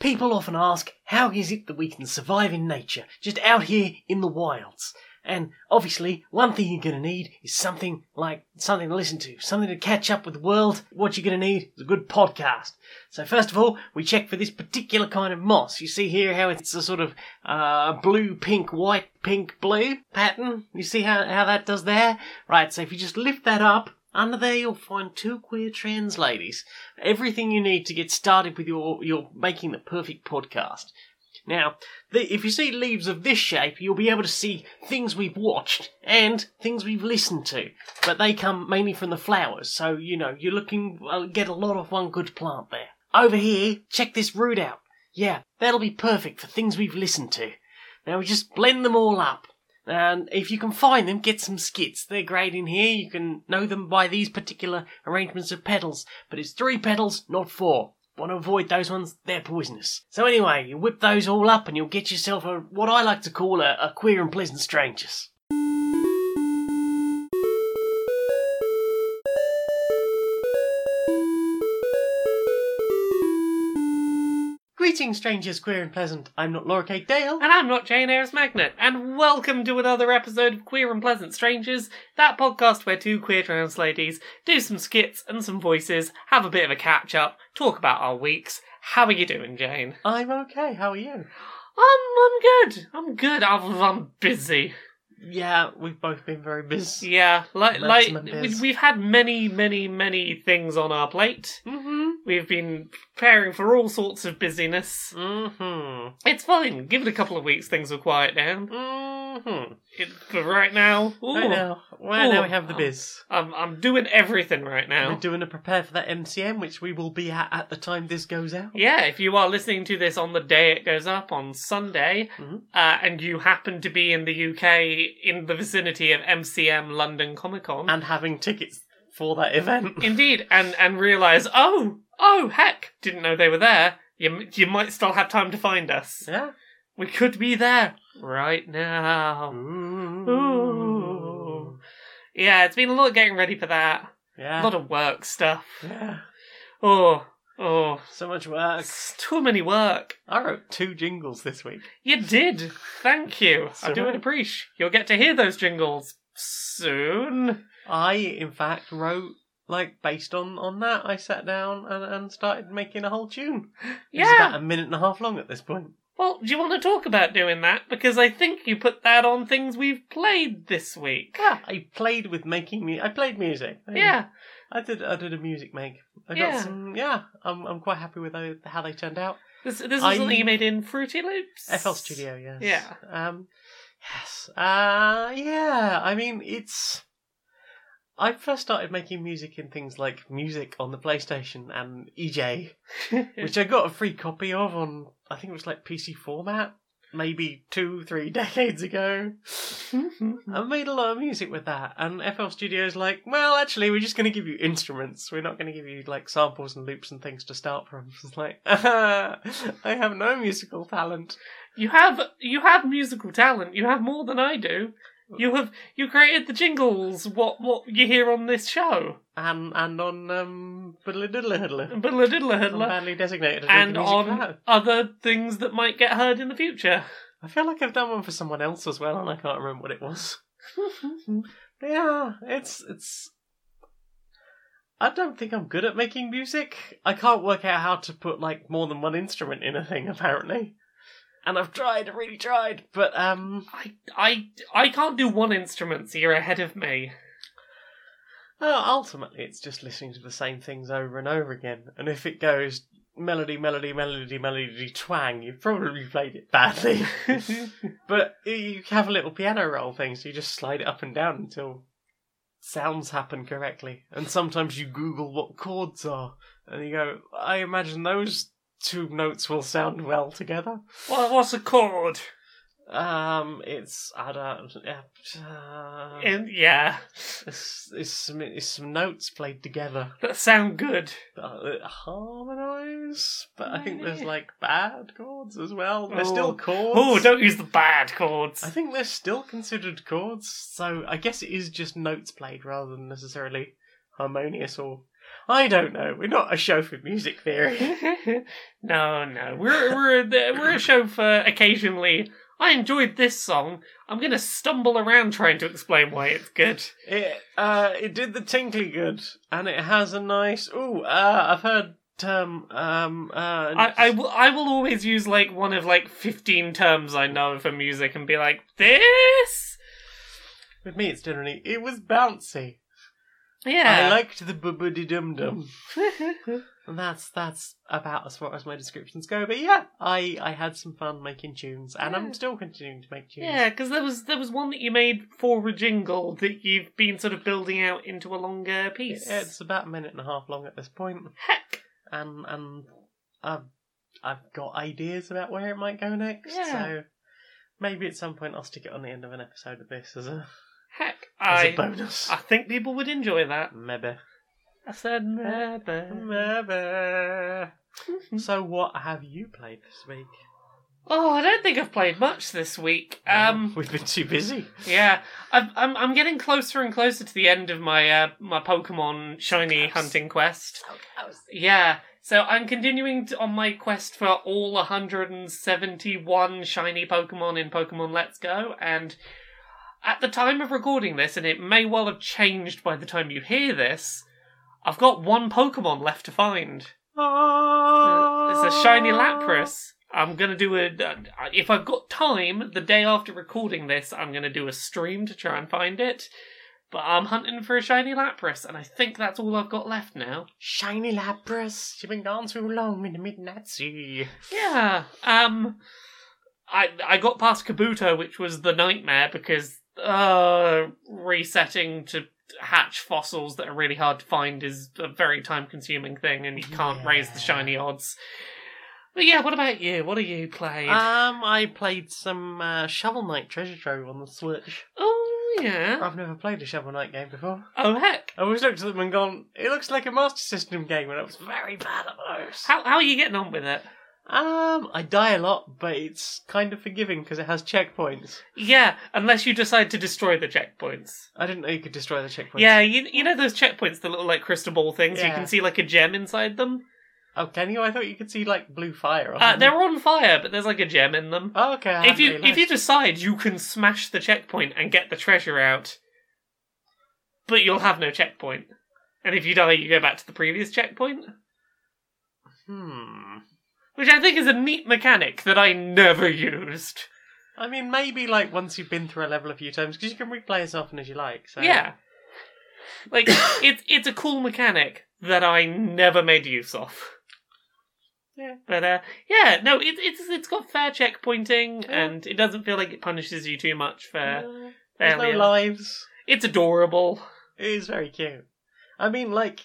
People often ask, how is it that we can survive in nature, just out here in the wilds? And obviously, one thing you're gonna need is something like something to listen to, something to catch up with the world. What you're gonna need is a good podcast. So first of all, we check for this particular kind of moss. You see here how it's a sort of uh, blue, pink, white, pink, blue pattern. You see how how that does there? Right. So if you just lift that up. Under there, you'll find two queer trans ladies. Everything you need to get started with your your making the perfect podcast. Now, the, if you see leaves of this shape, you'll be able to see things we've watched and things we've listened to. But they come mainly from the flowers, so you know you're looking uh, get a lot of one good plant there. Over here, check this root out. Yeah, that'll be perfect for things we've listened to. Now we just blend them all up. And if you can find them, get some skits. They're great in here. You can know them by these particular arrangements of petals. But it's three petals, not four. Want to avoid those ones? They're poisonous. So anyway, you whip those all up and you'll get yourself a what I like to call a, a queer and pleasant strangers. Greetings, strangers, queer and pleasant. I'm not Laura Kate Dale. And I'm not Jane Ayres Magnet, and welcome to another episode of Queer and Pleasant Strangers, that podcast where two queer trans ladies do some skits and some voices, have a bit of a catch up, talk about our weeks. How are you doing, Jane? I'm okay. How are you? I'm I'm good. I'm good. I'm, I'm busy. Yeah, we've both been very busy. Yeah, like like Maximum we, we've had many many many things on our plate. Mm-hmm. We've been preparing for all sorts of busyness. Mm-hmm. It's fine. Give it a couple of weeks, things will quiet down. Mm-hmm. It, but right now, ooh, Right now, right now we have the biz. I'm I'm doing everything right now. We're doing to prepare for that MCM, which we will be at at the time this goes out. Yeah, if you are listening to this on the day it goes up on Sunday, Mhm. uh, and you happen to be in the UK in the vicinity of MCM London Comic Con, And having tickets for that event. indeed, and and realise, oh, oh, heck, didn't know they were there. You you might still have time to find us. yeah. We could be there right now. Ooh. Ooh. Yeah, it's been a lot getting ready for that. Yeah, a lot of work stuff. yeah. Oh, oh, So much work. it's too many work. I wrote two jingles this week. You did. Thank you. I do appreciate. You'll get to hear those jingles soon. I, in fact, wrote like based on on that. I sat down and, and started making a whole tune. It's Yeah. about a minute and a half long at this point. Well, do you want to talk about doing that? Because I think you put that on things we've played this week. Yeah, I played with making me. I played music. I- Yeah. I did. I did a music make. I got Yeah. some. Yeah, I'm. I'm quite happy with how, how they turned out. This this is I- something you made in Fruity Loops. FL Studio, yes. Yeah. Um. Yes. Uh. Yeah. I mean, it's. I first started making music in things like music on the PlayStation and eJay, which I got a free copy of on. I think it was like PC format, maybe two, three decades ago. I made a lot of music with that, and FL Studio's like, well, actually, we're just going to give you instruments. We're not going to give you like samples and loops and things to start from. It's like, I have no musical talent. you have you have musical talent. You have more than I do. You have you created the jingles. What what you hear on this show? and and on um Biddle Diddler Hiddler. Biddler diddler I'm badly designated. and music on other things that might get heard in the future. I feel like I've done one for someone else as well, and I can't remember what it was. yeah, it's it's. I don't think I'm good at making music. I can't work out how to put like more than one instrument in a thing, apparently. And I've tried, I really tried, but um, I I I can't do one instrument, so you're ahead of me. well, ultimately, it's just listening to the same things over and over again. And if it goes melody, melody, melody, melody, twang, you've probably played it badly. But you have a little piano roll thing, so you just slide it up and down until sounds happen correctly. And sometimes you Google what chords are, and you go, I imagine those two notes will sound well together. what, what's a chord? Um, it's I don't. Uh, In, yeah, it's, it's some it's some notes played together, that sound good. uh, harmonize. But I think there's like bad chords as well. They're Oh. still chords. Oh, don't use the bad chords. I think they're still considered chords, so I guess it is just notes played rather than necessarily harmonious or. I don't know. We're not a show for music theory. no, no. We're we're a, we're a show for occasionally. I enjoyed this song. I'm gonna stumble around trying to explain why it's good. It uh, it did the tinkly good, and it has a nice. Ooh, uh, I've heard term. Um, uh, I, I, I will always use like one of like 15 terms I know for music and be like, this? with me, it's generally it was bouncy. Yeah. I liked the bubba dum dum. And that's that's about as far as my descriptions go. But yeah, I I had some fun making tunes, and. I'm still continuing to make tunes. yeah, because there was there was one that you made for a jingle that you've been sort of building out into a longer piece. it's about a minute and a half long at this point, Heck. and and I've I've got ideas about where it might go next. Yeah. So maybe at some point I'll stick it on the end of an episode of this as a Heck. as a I, bonus. I think people would enjoy that. Maybe. I said maybe. Maybe. so what have you played this week? Oh, I don't think I've played much this week. Um, we've been too busy. yeah, I've, I'm I'm getting closer and closer to the end of my uh, my Pokemon shiny hunting quest. Yeah, so I'm continuing to, on my quest for all 171 shiny Pokemon in Pokemon Let's Go, and at the time of recording this, and it may well have changed by the time you hear this, I've got one Pokemon left to find. Uh, It's a shiny Lapras. I'm gonna do a. Uh, if I've got time, the day after recording this, I'm gonna do a stream to try and find it. But I'm hunting for a shiny Lapras, and I think that's all I've got left now. Shiny Lapras, you've been gone too long in the midnight sea. Yeah. Um. I I got past Kabuto, which was the nightmare because uh resetting to hatch fossils that are really hard to find is a very time consuming thing, and you can't raise the shiny odds. But yeah, what about you? What have you played? Um, I played some uh, Shovel Knight Treasure Trove on the Switch. oh yeah. I've never played a Shovel Knight game before. Oh heck. I always looked at them and gone, it looks like a Master System game, and I was very bad at those. How how are you getting on with it? Um, I die a lot, but it's kind of forgiving because it has checkpoints. Yeah, unless you decide to destroy the checkpoints. I didn't know you could destroy the checkpoints. Yeah, you you know those checkpoints, the little like crystal ball things. You Yeah. can see like a gem inside them. Oh, can you? I thought you could see like blue fire. Or Uh, they're on fire, but there's like a gem in them. Oh, okay. I if you if you realised. decide you can smash the checkpoint and get the treasure out, but you'll have no checkpoint. And if you die, you go back to the previous checkpoint, Hmm. Which I think is a neat mechanic that I never used. I mean, maybe like once you've been through a level a few times, because you can replay as often as you like. So Yeah, like it's it's a cool mechanic that I never made use of. Yeah. But uh, yeah, no, it, it's it's got fair checkpointing, Yeah. and it doesn't feel like it punishes you too much for Uh, there's no failure. lives. It's adorable. It is very cute. I mean, like,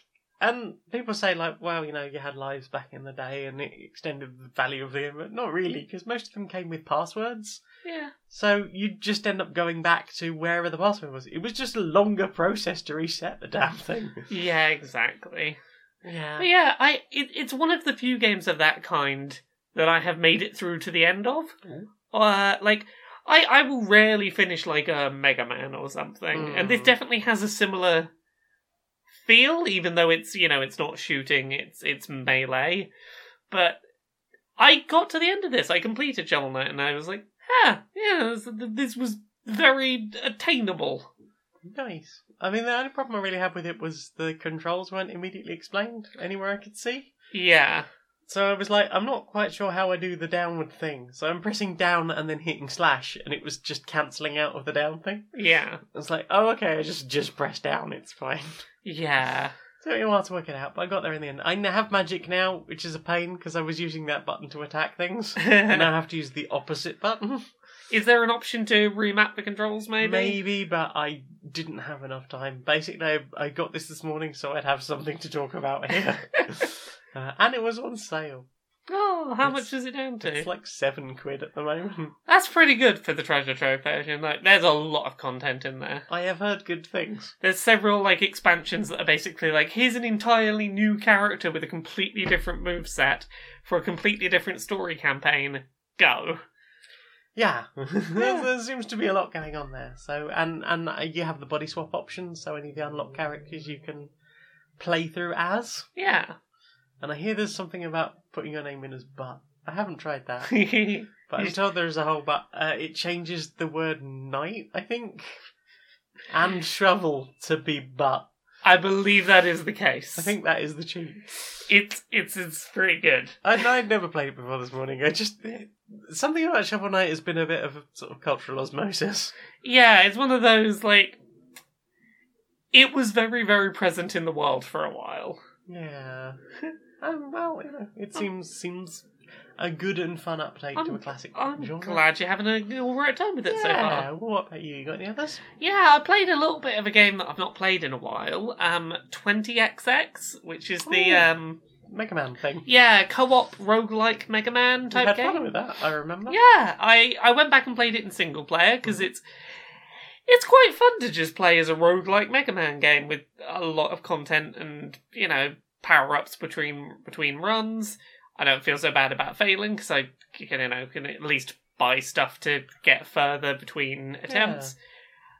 and people say like, well, you know, you had lives back in the day, and it extended the value of the game, but not really, because most of them came with passwords. Yeah. So you just end up going back to wherever the password was. It was just a longer process to reset the damn thing. Yeah, exactly. yeah. But yeah, I it, it's one of the few games of that kind that I have made it through to the end of. Ooh. Uh, like I I will rarely finish like a Mega Man or something, and this Mm. definitely has a similar feel, even though it's you know it's not shooting, it's it's melee. But I got to the end of this. I completed Shovel Knight, and I was like, ah, yeah, this, this was very attainable. Nice. I mean, the only problem I really had with it was the controls weren't immediately explained anywhere I could see. Yeah, So I was like, I'm not quite sure how I do the downward thing. So I'm pressing down and then hitting slash, and it was just cancelling out of the down thing. yeah, I was like, oh, okay, I just just press down, it's fine. yeah. Took me a while to work it out, but I got there in the end. I have magic now, which is a pain because I was using that button to attack things. and now I have to use the opposite button. Is there an option to remap the controls, maybe? Maybe, but I didn't have enough time. Basically, I, I got this this morning so I'd have something to talk about here. uh, and it was on sale. Oh, how It's- much is it down to? It's like seven quid at the moment. That's pretty good for the treasure trove version. Like, there's a lot of content in there. I have heard good things. There's several like expansions that are basically like, here's an entirely new character with a completely different move set for a completely different story campaign. Go. Yeah, there, there seems to be a lot going on there. So, and and uh, you have the body swap options. So any of the unlocked characters you can play through as. Yeah. And I hear there's something about putting your name in as but. I haven't tried that. But I'm told there's a whole but. Uh, it changes the word night, I think, and shovel to be but. I believe that is the case. I think that is the cheat. it's it's it's pretty good. I, I'd never played it before this morning. I just. Something about Shovel Knight has been a bit of a sort of cultural osmosis. Yeah, it's one of those like it was very very present in the world for a while. Yeah. um, well, you know, it seems seems a good and fun update to I'm- a classic I'm genre. glad you're having a all right time with it so far. yeah. What about you? You got any others? Yeah, I played a little bit of a game that I've not played in a while. Um, 20XX, which is the Ooh. um, Mega Man thing. yeah co-op roguelike Mega Man We type had game. fun with that. I remember. Yeah, I I went back and played it in single player because it's it's quite fun to just play as a roguelike Mega Man game with a lot of content and you know power ups between between runs. I don't feel so bad about failing because I can you know can at least buy stuff to get further between attempts.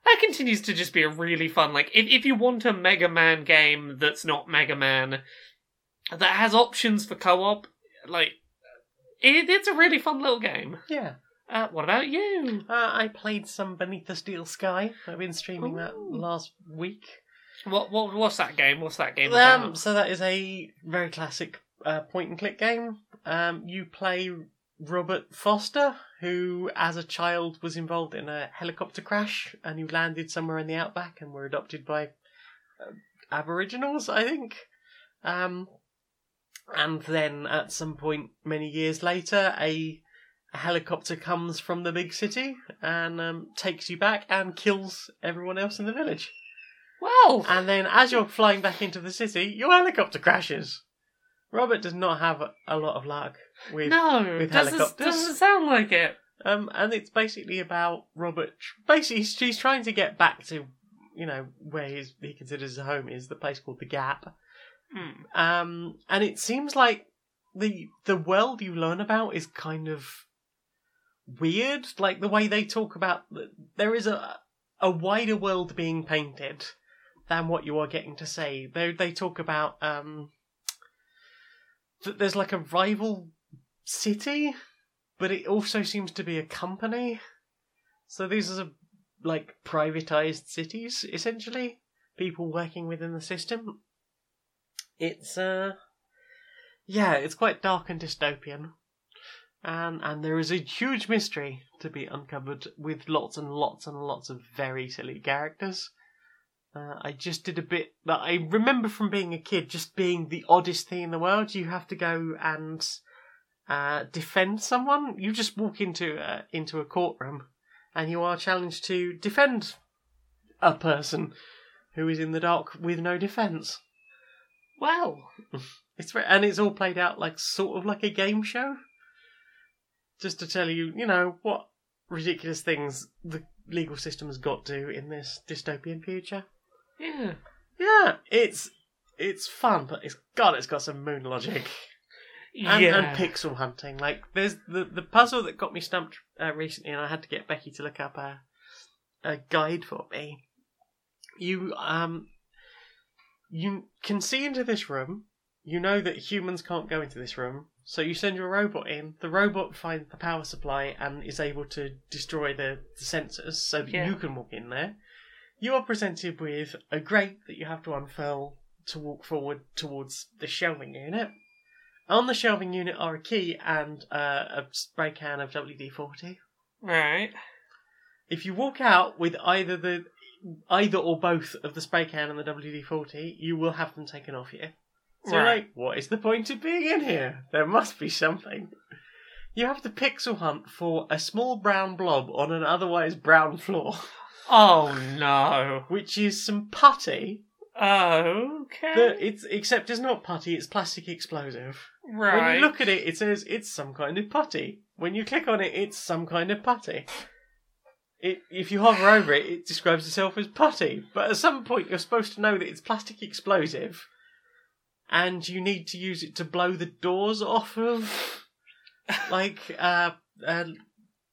That continues to just be a really fun like if if you want a Mega Man game that's not Mega Man that has options for co-op like it, it's a really fun little game. Yeah. Uh, what about you? Uh, I played some Beneath the Steel Sky. I've been streaming that last week. What what what's that game? What's that game about? Um, so that is a very classic uh, point and click game. Um, you play Robert Foster, who, as a child, was involved in a helicopter crash, and you landed somewhere in the outback and were adopted by uh, Aboriginals, I think. Um, and then at some point, many years later, a, a helicopter comes from the big city and um, takes you back and kills everyone else in the village. well, And then, as you're flying back into the city, your helicopter crashes. Robert does not have a lot of luck with, no, with doesn't helicopters. doesn't sound like it. um, and it's basically about Robert. Basically, he's, he's trying to get back to, you know, where his, he considers his home is the place called the Gap. Hmm. Um, and it seems like the the world you learn about is kind of weird. Like the way they talk about there is a a wider world being painted than what you are getting to say. They they talk about um that there's like a rival city, but it also seems to be a company. So these are like privatized cities essentially, people working within the system. It's uh yeah, it's quite dark and dystopian. And and there is a huge mystery to be uncovered with lots and lots and lots of very silly characters. Uh, I just did a bit that I remember from being a kid, just being the oddest thing in the world. You have to go and uh, defend someone. You just walk into uh, into a courtroom, and you are challenged to defend a person who is in the dark with no defense. Well, It's and it's all played out like sort of like a game show, just to tell you, you know, what ridiculous things the legal system has got to in this dystopian future. yeah, Yeah, it's it's fun, but it's God, it's got some moon logic and, yeah. and pixel hunting. Like there's the the puzzle that got me stumped uh, recently, and I had to get Becky to look up a a guide for me. You um you can see into this room. You know that humans can't go into this room, so you send your robot in. The robot finds the power supply and is able to destroy the, the sensors so that Yeah. you can walk in there. You are presented with a grate that you have to unfurl to walk forward towards the shelving unit. On the shelving unit are a key and uh, a spray can of WD forty. right. If you walk out with either the either or both of the spray can and the WD forty, you will have them taken off you. So Right. like, what is the point of being in here? There must be something. You have to pixel hunt for a small brown blob on an otherwise brown floor, Oh no. which is some putty. Okay. That it's except it's not putty; it's plastic explosive. right. When you look at it, it says it's some kind of putty. When you click on it, it's some kind of putty. It, if you hover over it, it describes itself as putty. But at some point, you're supposed to know that it's plastic explosive, and you need to use it to blow the doors off of, like, uh, an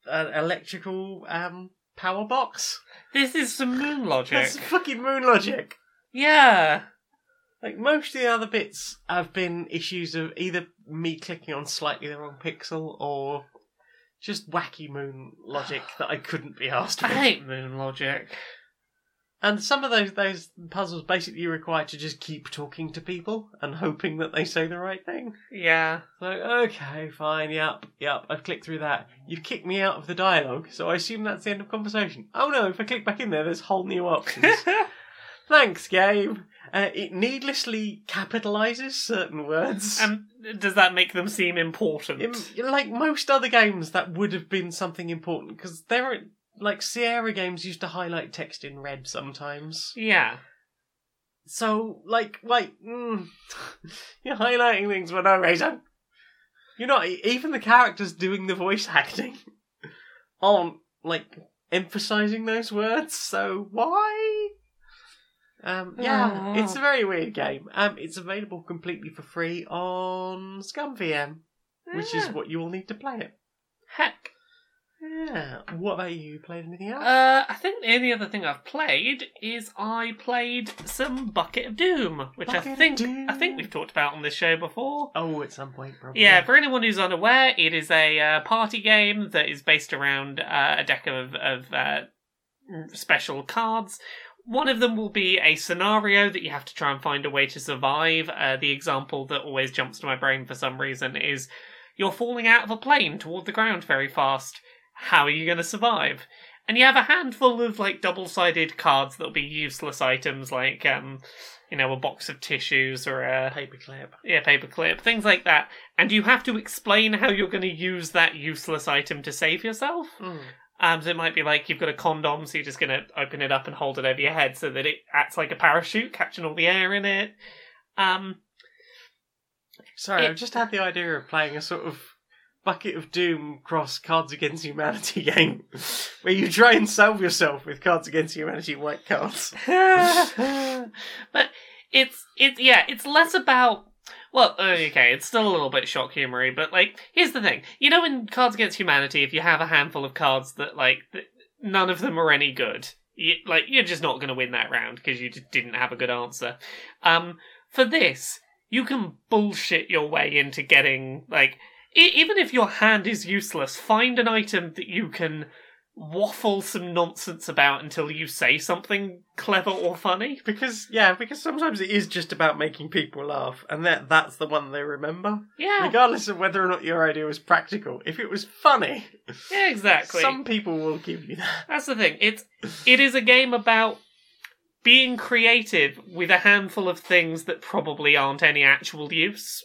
electrical um, power box. This is some moon logic. That's fucking moon logic. Yeah. Like most of the other bits have been issues of either me clicking on slightly the wrong pixel or just wacky moon logic that I couldn't be asked I hate moon logic. And some of those those puzzles basically you require to just keep talking to people and hoping that they say the right thing. Yeah. So okay, fine, yep, yep, I've clicked through that. You've kicked me out of the dialogue, so I assume that's the end of conversation. Oh no, if I click back in there, there's whole new options. Thanks, game. Uh, it needlessly capitalizes certain words. and does that make them seem important? Like most other games, that would have been something important because there are like Sierra games used to highlight text in red sometimes. yeah. So, like, like mm, you're highlighting things for no reason. You're not even the characters doing the voice acting aren't like emphasizing those words. So why? Um, yeah, it's a very weird game. Um, it's available completely for free on ScummVM, which is Yeah. what you will need to play it. Heck. Yeah. What about you? Played anything else? Uh, I think the only other thing I've played is I played some Bucket of Doom, which Bucket I think I think we've talked about on this show before. oh, at some point, probably. Yeah, for anyone who's unaware, it is a uh, party game that is based around uh, a deck of, of uh, special cards. One of them will be a scenario that you have to try and find a way to survive. Uh, the example that always jumps to my brain for some reason is you're falling out of a plane toward the ground very fast. How are you going to survive? And you have a handful of like double-sided cards that'll be useless items, like um, you know, a box of tissues or a Paperclip. yeah, paperclip, things like that. And you have to explain how you're going to use that useless item to save yourself. Mm. Um, so it might be like you've got a condom, so you're just going to open it up and hold it over your head so that it acts like a parachute, catching all the air in it. Um, Sorry, It- I've just had the idea of playing a sort of bucket of doom cross Cards Against Humanity game, where you try and solve yourself with Cards Against Humanity white cards. but it's it's yeah, it's less about. Well, okay, it's still a little bit shock humory, but like, here's the thing: you know, in Cards Against Humanity, if you have a handful of cards that like th- none of them are any good, you, like you're just not going to win that round because you just didn't have a good answer. Um, for this, you can bullshit your way into getting like, even if your hand is useless, find an item that you can waffle some nonsense about until you say something clever or funny. Because yeah, because sometimes it is just about making people laugh, and that that's the one they remember, Yeah, regardless of whether or not your idea was practical. If it was funny, yeah, exactly. some people will give you that. That's the thing. It's it is a game about being creative with a handful of things that probably aren't any actual use.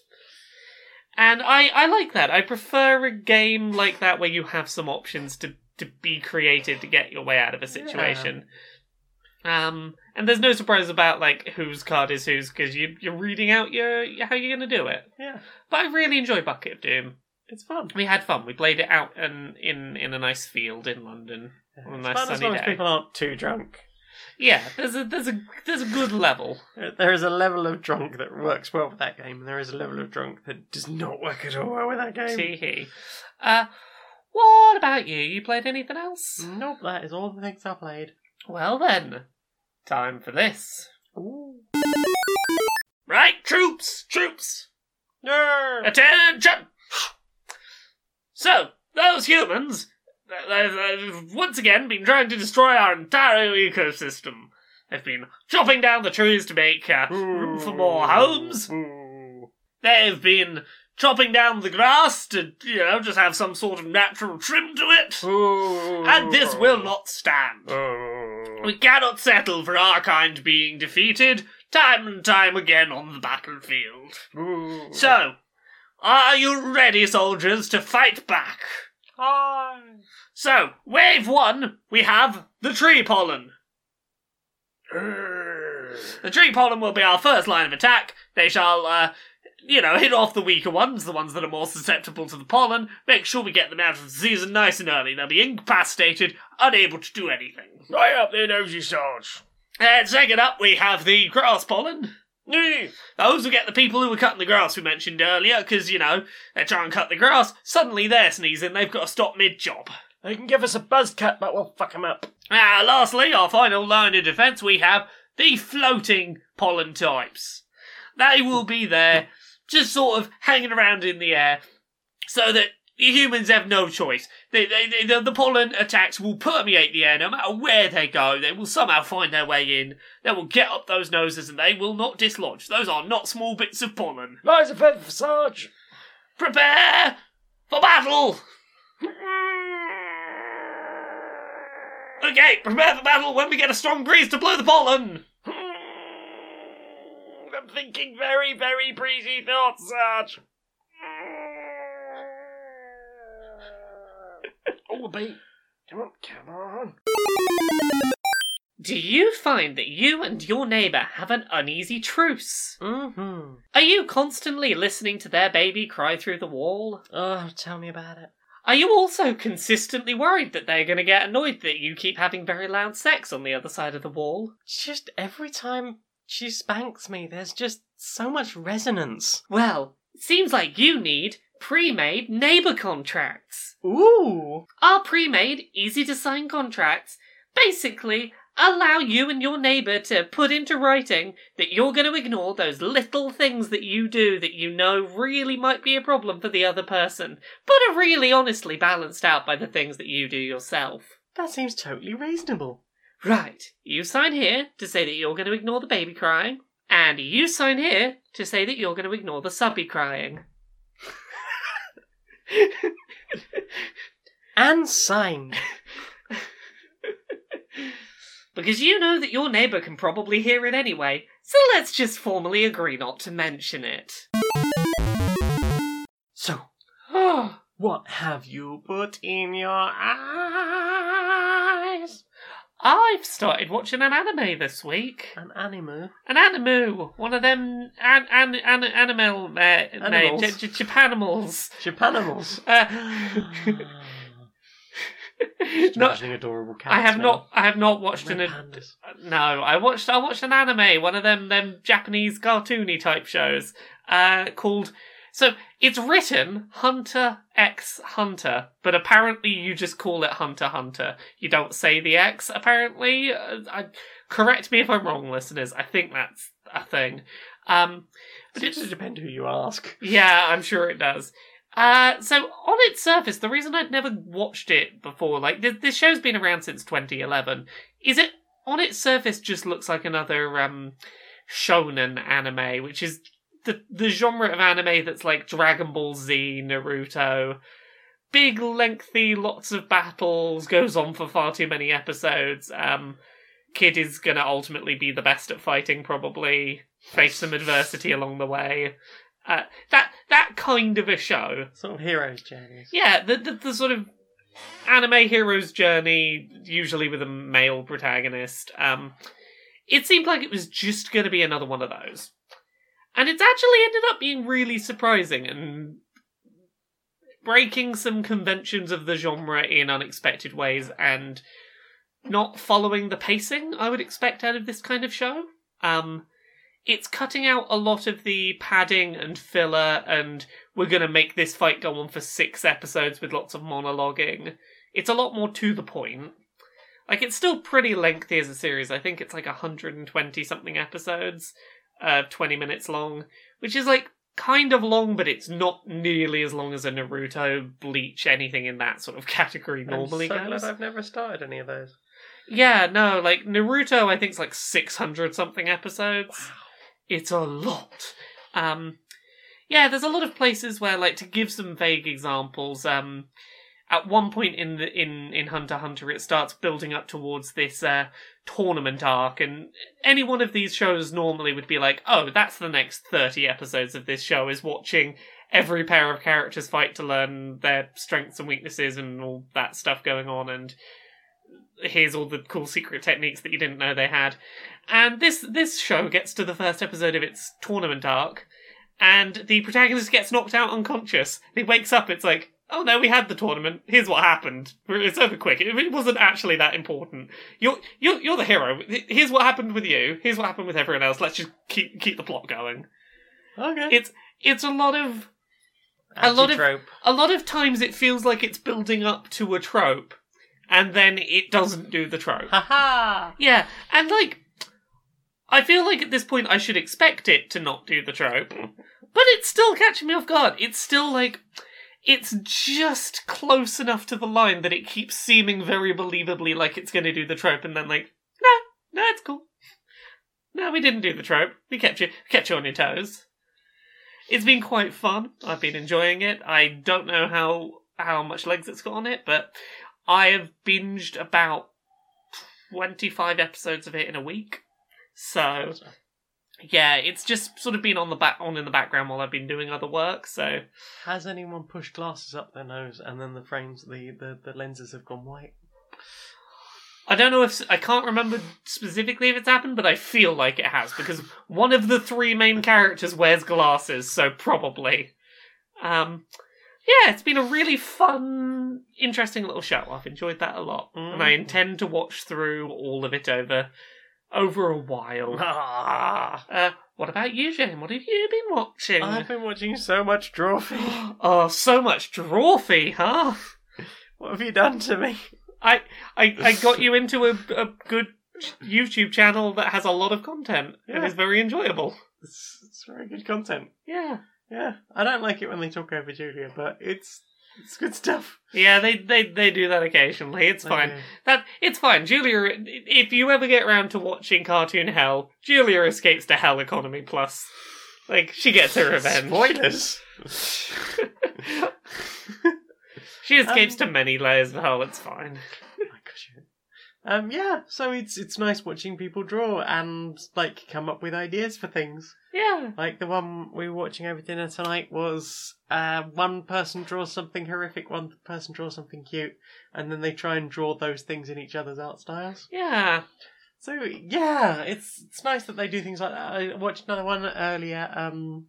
And I, I like that. I prefer a game like that where you have some options to, to be creative to get your way out of a situation. Um, and there's no surprise about like whose card is whose because you you're reading out your how you're going to do it. Yeah, But I really enjoy Bucket of Doom. it's fun. We had fun. We played it out in in, in a nice field in London. On a It's nice fun as sunny long as day. people aren't too drunk. Yeah, there's a there's a there's a good level. There- is a level of drunk that works well with that game, and there is a level of drunk that does not work at all well with that game. Tee hee. Uh, what about you? You played anything else? Nope, that is all the things I played. Well then, time for this. Ooh. Right, troops, troops, No! attention. So those humans, they've, they've once again been trying to destroy our entire ecosystem. They've been chopping down the trees to make uh, room for more homes. They've been chopping down the grass to, you know, just have some sort of natural trim to it. And this will not stand. We cannot settle for our kind being defeated time and time again on the battlefield. So, are you ready, soldiers, to fight back? Hi. So, wave one, we have the tree pollen. The tree pollen will be our first line of attack. They shall, uh, you know, hit off the weaker ones, the ones that are more susceptible to the pollen. Make sure we get them out of the season nice and early. They'll be incapacitated, unable to do anything. Right up there, nosy Sarge. And second up, we have the grass pollen. Those will get the people who were cutting the grass we mentioned earlier, because, you know, they try and cut the grass, suddenly they're sneezing, they've got to stop mid job. They can give us a buzz cut, but we'll fuck them up. Ah, lastly, our final line of defence, we have the floating pollen types. They will be there, just sort of hanging around in the air, so that humans have no choice. They, they, they, the, the pollen attacks will permeate the air no matter where they go. They will somehow find their way in. They will get up those noses and they will not dislodge. Those are not small bits of pollen. Rise of Sarge! Prepare for battle! Okay, prepare for battle when we get a strong breeze to blow the pollen! I'm thinking very, very breezy thoughts, Sarge. oh, a bee. Come on, come on. Do you find that you and your neighbour have an uneasy truce? Mm-hmm. Are you constantly listening to their baby cry through the wall? Oh, tell me about it. Are you also consistently worried that they're going to get annoyed that you keep having very loud sex on the other side of the wall? Just every time she spanks me, there's just so much resonance. Well, it seems like you need pre made neighbour contracts. Ooh. Our pre made, easy to sign contracts basically allow you and your neighbour to put into writing that you're going to ignore those little things that you do that you know really might be a problem for the other person, but are really honestly balanced out by the things that you do yourself. That seems totally reasonable. Right, you sign here to say that you're going to ignore the baby crying, and you sign here to say that you're going to ignore the subby crying. And signed. because you know that your neighbour can probably hear it anyway, so let's just formally agree not to mention it. So, Oh, what have you put in your eyes? I've started watching an anime this week. An animal. An animu, one of them an, an, an, animal uh, Animals. J- J- Japanimals. Japanimals. Uh, Just not, adorable cats. I have now. not. I have not watched Red an. pandas. No, I watched. I watched an anime, one of them them Japanese cartoony type shows, uh, called. So it's written Hunter X Hunter, but apparently you just call it Hunter Hunter. You don't say the X. Apparently, uh, I, correct me if I'm wrong, listeners. I think that's a thing. Um, but It does depend who you ask. yeah, I'm sure it does. Uh, so on its surface, the reason I'd never watched it before, like this, this show's been around since 2011, is it on its surface just looks like another um shonen anime, which is the the genre of anime that's like Dragon Ball Z, Naruto, big, lengthy, lots of battles, goes on for far too many episodes. Um, kid is gonna ultimately be the best at fighting, probably face some adversity along the way. Uh, that that kind of a show. Sort of hero's journey. Yeah, the, the the sort of anime hero's journey, usually with a male protagonist. Um, it seemed like it was just going to be another one of those, and it's actually ended up being really surprising and breaking some conventions of the genre in unexpected ways, and not following the pacing I would expect out of this kind of show. Um, it's cutting out a lot of the padding and filler and we're going to make this fight go on for six episodes with lots of monologuing. It's a lot more to the point. Like, it's still pretty lengthy as a series. I think it's like 120 something episodes, uh, 20 minutes long, which is like kind of long, but it's not nearly as long as a Naruto, Bleach, anything in that sort of category normally I'm so goes. glad I've never started any of those. Yeah, no, like Naruto, I think it's like 600 something episodes. It's a lot. Um, yeah, there's a lot of places where, like, to give some vague examples, um, at one point in the in in Hunter Hunter, it starts building up towards this uh, tournament arc, and any one of these shows normally would be like, oh, that's the next thirty episodes of this show is watching every pair of characters fight to learn their strengths and weaknesses and all that stuff going on, and here's all the cool secret techniques that you didn't know they had. And this this show gets to the first episode of its tournament arc, and the protagonist gets knocked out unconscious. He wakes up. It's like, oh no, we had the tournament. Here's what happened. It's over quick. It, wasn't actually that important. You're you're you're the hero. Here's what happened with you. Here's what happened with everyone else. Let's just keep keep the plot going. Okay. It's it's a lot of a lot of- a lot of times it feels like it's building up to a trope, and then it doesn't do the trope. Ha ha! Yeah, and like I feel like at this point I should expect it to not do the trope, but it's still catching me off guard. It's still like it's just close enough to the line that it keeps seeming very believably like it's going to do the trope, and then like, no, no, it's cool. No, we didn't do the trope. We kept you kept you on your toes. It's been quite fun. I've been enjoying it. I don't know how how much legs it's got on it, but I have binged about twenty five episodes of it in a week. So yeah, it's just sort of been on the back on in the background while I've been doing other work. So Has anyone pushed glasses up their nose and then the frames, the, the, the lenses have gone white? I don't know if I can't remember specifically if it's happened, but I feel like it has because one of the three main characters wears glasses, so probably. Um, yeah, it's been a really fun, interesting little show. I've enjoyed that a lot, and I Mm. intend to watch through all of it over over a while. Uh, what about you, Jane? What have you been watching? I've been watching so much Drawfee. oh, so much drawfee, huh? What have you done to me? I, I, I got you into a, a good YouTube channel that has a lot of content and is very enjoyable. It's, it's very good content. Yeah. Yeah, I don't like it when they talk over Julia, but it's it's good stuff. Yeah, they, they, they do that occasionally. It's fine. do. That it's fine. Julia, if you ever get around to watching Cartoon Hell, Julia escapes to Hell Economy Plus. Like she gets her revenge. Spoilers. She escapes Um, to many layers of hell. It's fine. My gosh, yeah. Um, yeah. So it's it's nice watching people draw and like come up with ideas for things. Yeah. Like the one we were watching over dinner tonight was uh, one person draws something horrific, one person draws something cute, and then they try and draw those things in each other's art styles. Yeah. So yeah, it's it's nice that they do things like that. I watched another one earlier, um,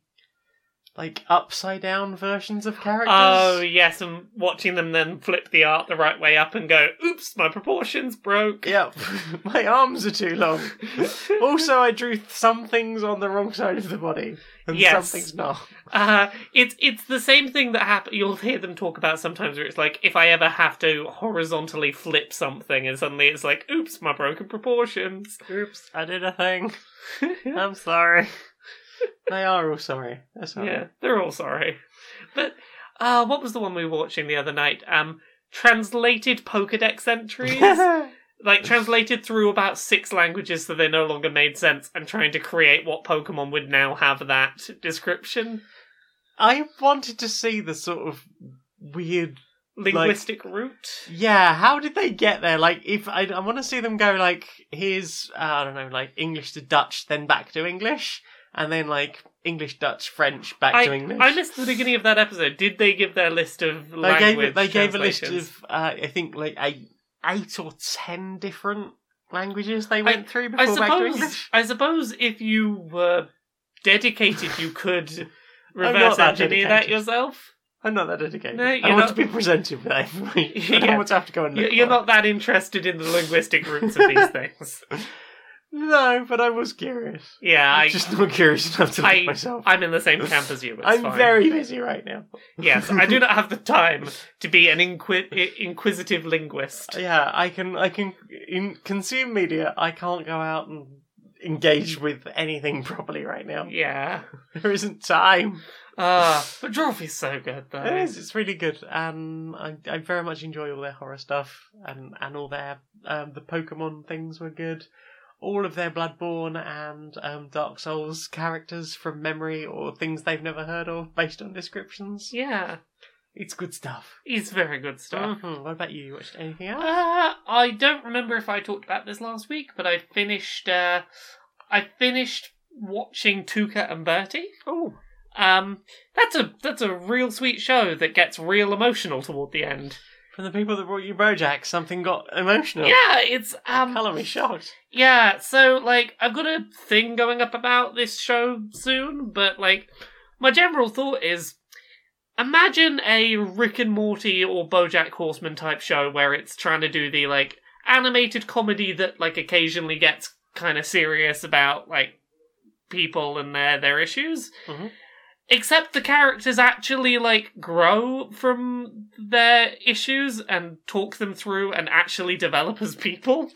like upside down versions of characters. Oh yes, and watching them then flip the art the right way up and go, "Oops, my proportions broke." Yep, my arms are too long. also, I drew some things on the wrong side of the body, and Yes. some things not. Uh, it's it's the same thing that happen. You'll hear them talk about sometimes, where it's like, if I ever have to horizontally flip something, and suddenly it's like, "Oops, my broken proportions." Oops, I did a thing. I'm sorry. they are all sorry. That's all yeah, right. they're all sorry. But uh, what was the one we were watching the other night? Um, translated Pokedex entries. like translated through about six languages so they no longer made sense and trying to create what pokemon would now have that description I wanted to see the sort of weird. linguistic route Yeah, how did they get there? Like, if I, I want to see them go like, here's uh, I don't know, like English to Dutch, then back to English, and then like English, Dutch, French, back I, to English. I missed the beginning of that episode did they give their list of They gave they gave a list of uh, I think like eight eight or ten different languages they went through before I back to suppose English. I suppose if you were dedicated you could reverse that engineer that yourself I'm not that dedicated. No, I you're want not- to be presented with that. I don't want to have to go and you're for not that interested in the linguistic roots of these things. No, but I was curious. yeah I'm I, just not curious enough to look I myself. I'm in the same camp as you it's I'm fine. very busy right now. Yes, I do not have the time to be an inqui- inquisitive linguist. Yeah, I can I can in, consume media. I can't go out and engage with anything properly right now. Yeah. There isn't time. Ah, but Drawfee's so good though. It is. It's really good. Um, I, I very much enjoy all their horror stuff, and and all their um the Pokemon things were good. All of their Bloodborne and um, Dark Souls characters from memory or things they've never heard of based on descriptions. Yeah, It's good stuff. It's very good stuff. Mhm. What about you? You watched anything else? Uh, I don't remember if I talked about this last week, but I finished. Uh, I finished watching Tuca and Bertie. Oh, Um, that's a that's a real sweet show that gets real emotional toward the end. From the people that brought you BoJack, something got emotional. Yeah, it's um, Colour me shocked. Yeah, so like I've got a thing going up about this show soon, but like my general thought is imagine a Rick and Morty or BoJack Horseman type show where it's trying to do the like animated comedy that like occasionally gets kind of serious about like people and their their issues. Mhm. Except the characters actually like grow from their issues and talk them through and actually develop as people.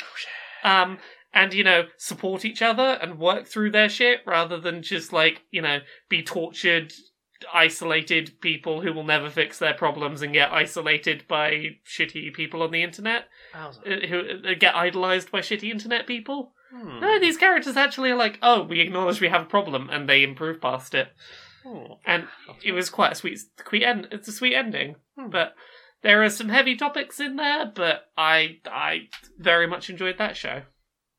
Um, and you know support each other and work through their shit rather than just like you know be tortured isolated people who will never fix their problems and get isolated by shitty people on the internet uh, who uh, get idolized by shitty internet people Hmm. no these characters actually are like oh we acknowledge we have a problem and they improve past it Hmm. and it was quite a sweet sweet end it's a sweet ending Hmm. but there are some heavy topics in there but i i very much enjoyed that show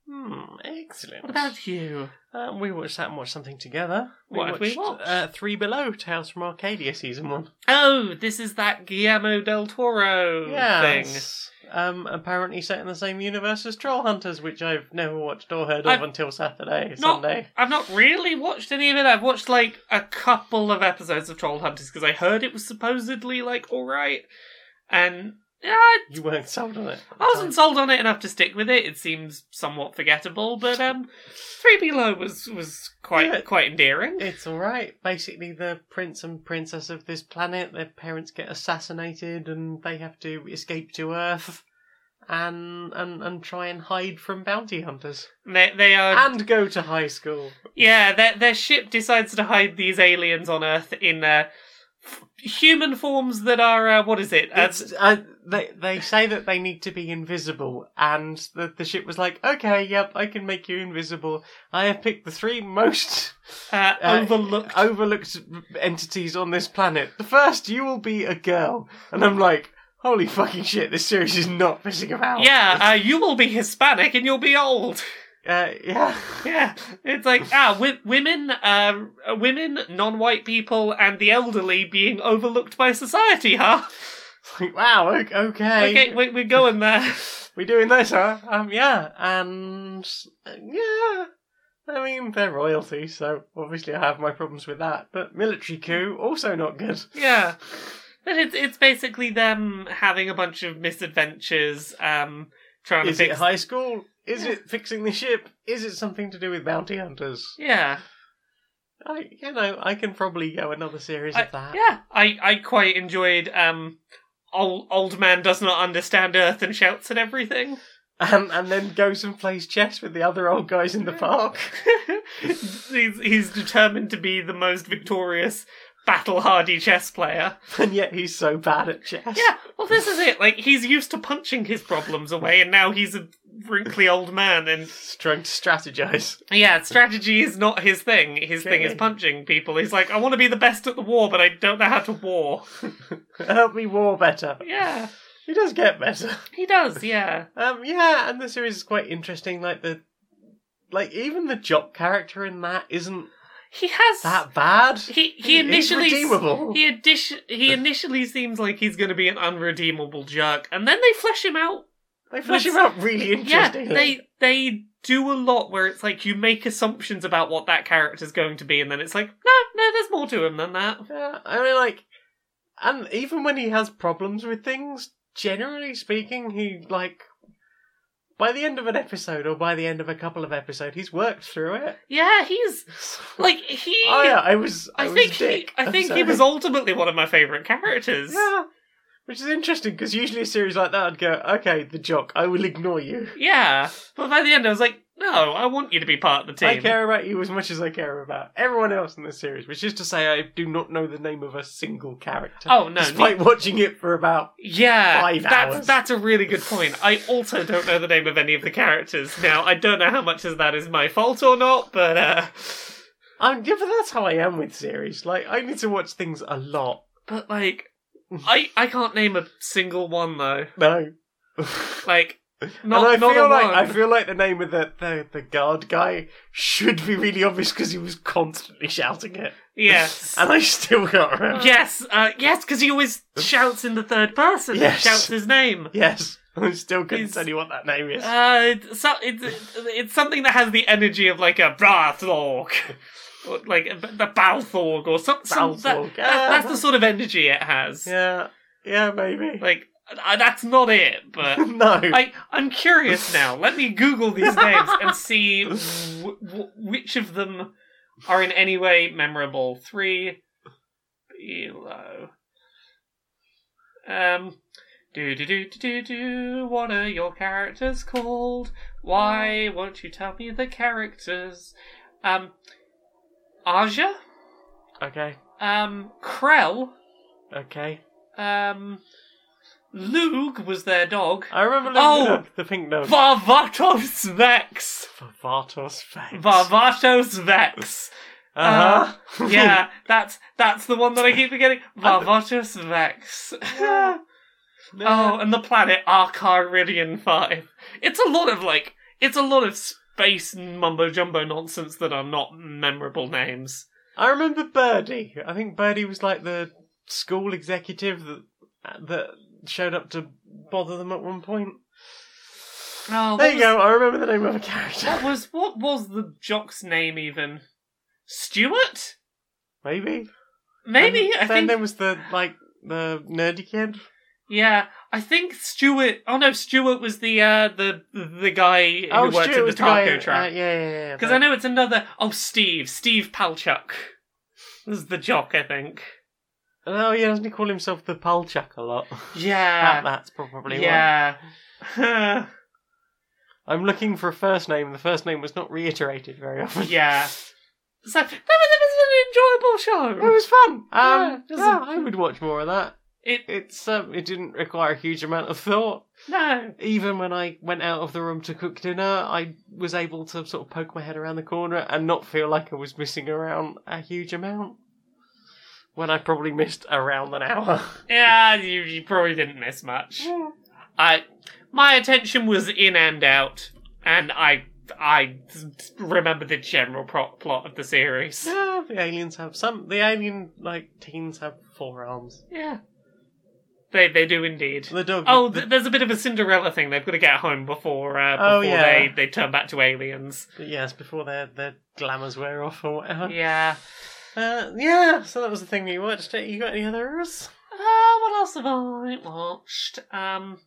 Hmm, excellent. what about you Uh, we watched that and watched something together. What have we watched? Uh, Three Below, Tales from Arcadia, season one. oh this is that guillermo del toro thing Yes. Um, apparently set in the same universe as Troll Hunters, which I've never watched or heard of I've until Saturday, not- Sunday. I've not really watched any of it. I've watched like a couple of episodes of Troll Hunters because I heard it was supposedly like all right, and yeah, You weren't sold on it. at the I wasn't sold on it enough to stick with it. It seems somewhat forgettable, but um, Three Below was was quite Yeah. quite endearing. It's alright. Basically, the prince and princess of this planet, their parents get assassinated and they have to escape to Earth and and, and try and hide from bounty hunters. They they are And go to high school. yeah. Their their ship decides to hide these aliens on Earth in uh, f- human forms that are uh, what is it? Uh, It's, uh, they they say that they need to be invisible, and the the ship was like, okay, yep, I can make you invisible. I have picked the three most uh, uh, overlooked. overlooked entities on this planet. The first, you will be a girl, and I'm like, holy fucking shit, this series is not pissing about. yeah, uh, you will be Hispanic and you'll be old. uh, yeah. Yeah, it's like ah, wi- women, uh, women, non-white people, and the elderly being overlooked by society, huh? Like, wow, okay, Okay, we- we're going there. we're doing this, huh? Um, yeah, and uh, yeah. I mean, they're royalty, so obviously I have my problems with that. But military coup, also not good. Yeah, but it's it's basically them having a bunch of misadventures, um, trying Is to it fix. high school? Is it fixing the ship? Is it something to do with bounty hunters? yeah, I, you know, I can probably go another series I, of that. yeah. I I quite enjoyed um. Old, old man does not understand Earth and shouts at everything. And and then goes and plays chess with the other old guys in the park. he's he's determined to be the most victorious, battle hardy chess player. and yet he's so bad at chess. Yeah, well, this is it. Like he's used to punching his problems away, and now he's a wrinkly old man. And He's trying to strategize. yeah, strategy is not his thing. His thing is punching people. He's like, I want to be the best at the war, but I don't know how to war. Help me war better. Yeah, He does get better. he does. Yeah, Um, yeah, and the series is quite interesting. Like the, like even the jock character in that isn't he has. that bad. he he He's initially redeemable. he addition he initially seems like he's going to be an unredeemable jerk, and then they flesh him out They flesh him out really Yeah, they they do a lot where it's like you make assumptions about what that character's going to be, and then it's like, no, no, there's more to him than that. Yeah, I mean, like, and even when he has problems with things, generally speaking, he like by the end of an episode or by the end of a couple of episodes, he's worked through it. Yeah, he's like he. oh yeah, I was. I, I was think he. I I'm think he was ultimately one of my favorite characters. Yeah, which is interesting because usually a series like that, I'd go, okay, the jock, I will ignore you. Yeah, but by the end, I was like, no, I want you to be part of the team. I care about you as much as I care about everyone else in this series, which is to say, I do not know the name of a single character. Oh no, despite watching it for about Yeah, Five that's hours. that's a really good point. I also don't know the name of any of the characters. Now, I don't know how much of that is my fault or not, but uh Um, yeah, but that's how I am with series. Like, I need to watch things a lot. but like I I can't name a single one though. No. Like not and I not feel a like one. I feel like the name of the the, the guard guy should be really obvious because he was constantly shouting it, yes. and I still can't remember. Yes, uh, yes, because he always shouts in the third person. Yes. Shouts his name. Yes, I still couldn't He's- tell you what that name is. Uh, it's, so, it's it's something that has the energy of like a Brathorg, or like the Balthorg or something. some that, that- that's the sort of energy it has. yeah, yeah, maybe. Like uh, that's not it, but no, I I'm curious now. Let me Google these names and see w- w- which of them are in any way memorable. Three below. Um, Do do do do do do. What are your characters called? Why won't you tell me the characters? Um, Aja, Okay. um, Krel, Okay. um, Luug was their dog. I remember the, Oh! dog, the pink dog. Varvatos Vex. Varvatos face. Varvatos Vex. Uh-huh. Yeah, that's that's the one that I keep forgetting. Varvatos Vex. Oh, and the planet Akiridion Five. It's a lot of like, it's a lot of space mumbo jumbo nonsense that are not memorable names. I remember Birdie. I think Birdie was like the school executive that that showed up to bother them at one point. Oh, there what you go. I remember the name of a character. What was what was the jock's name even? Stuart? Maybe. Maybe And I then think. there was the like the nerdy kid. Yeah, I think Stuart. Oh no, Stuart was the uh the the guy who oh, worked Stuart at the the guy- taco uh, yeah, yeah, yeah. Because that- I know it's another. Oh, Steve. Steve Palchuk. This is the jock, I think. Oh yeah, doesn't he call himself the Palchuk a lot? that, Yeah. that's probably yeah. I'm looking for a first name. The first name was not reiterated very often. yeah. So that was, that was an enjoyable show. It was fun. Yeah, Um, yeah, a- I would watch more of that. It It's um, it didn't require a huge amount of thought. no. Even when I went out of the room to cook dinner, I was able to sort of poke my head around the corner and not feel like I was missing around a huge amount. When I probably missed around an hour. Yeah, you, you probably didn't miss much. I my attention was in and out, and I I remember the general pro- plot of the series. yeah, the aliens have some. The alien like teens have forearms. Yeah, they they do indeed. The dog. Oh, the- there's a bit of a Cinderella thing. They've got to get home before uh, Oh, before yeah. they, they turn back to aliens. yes, before their their glamours wear off or whatever. Yeah. Uh, yeah, so that was the thing we watched. You got any others? Uh, what else have I watched? Um,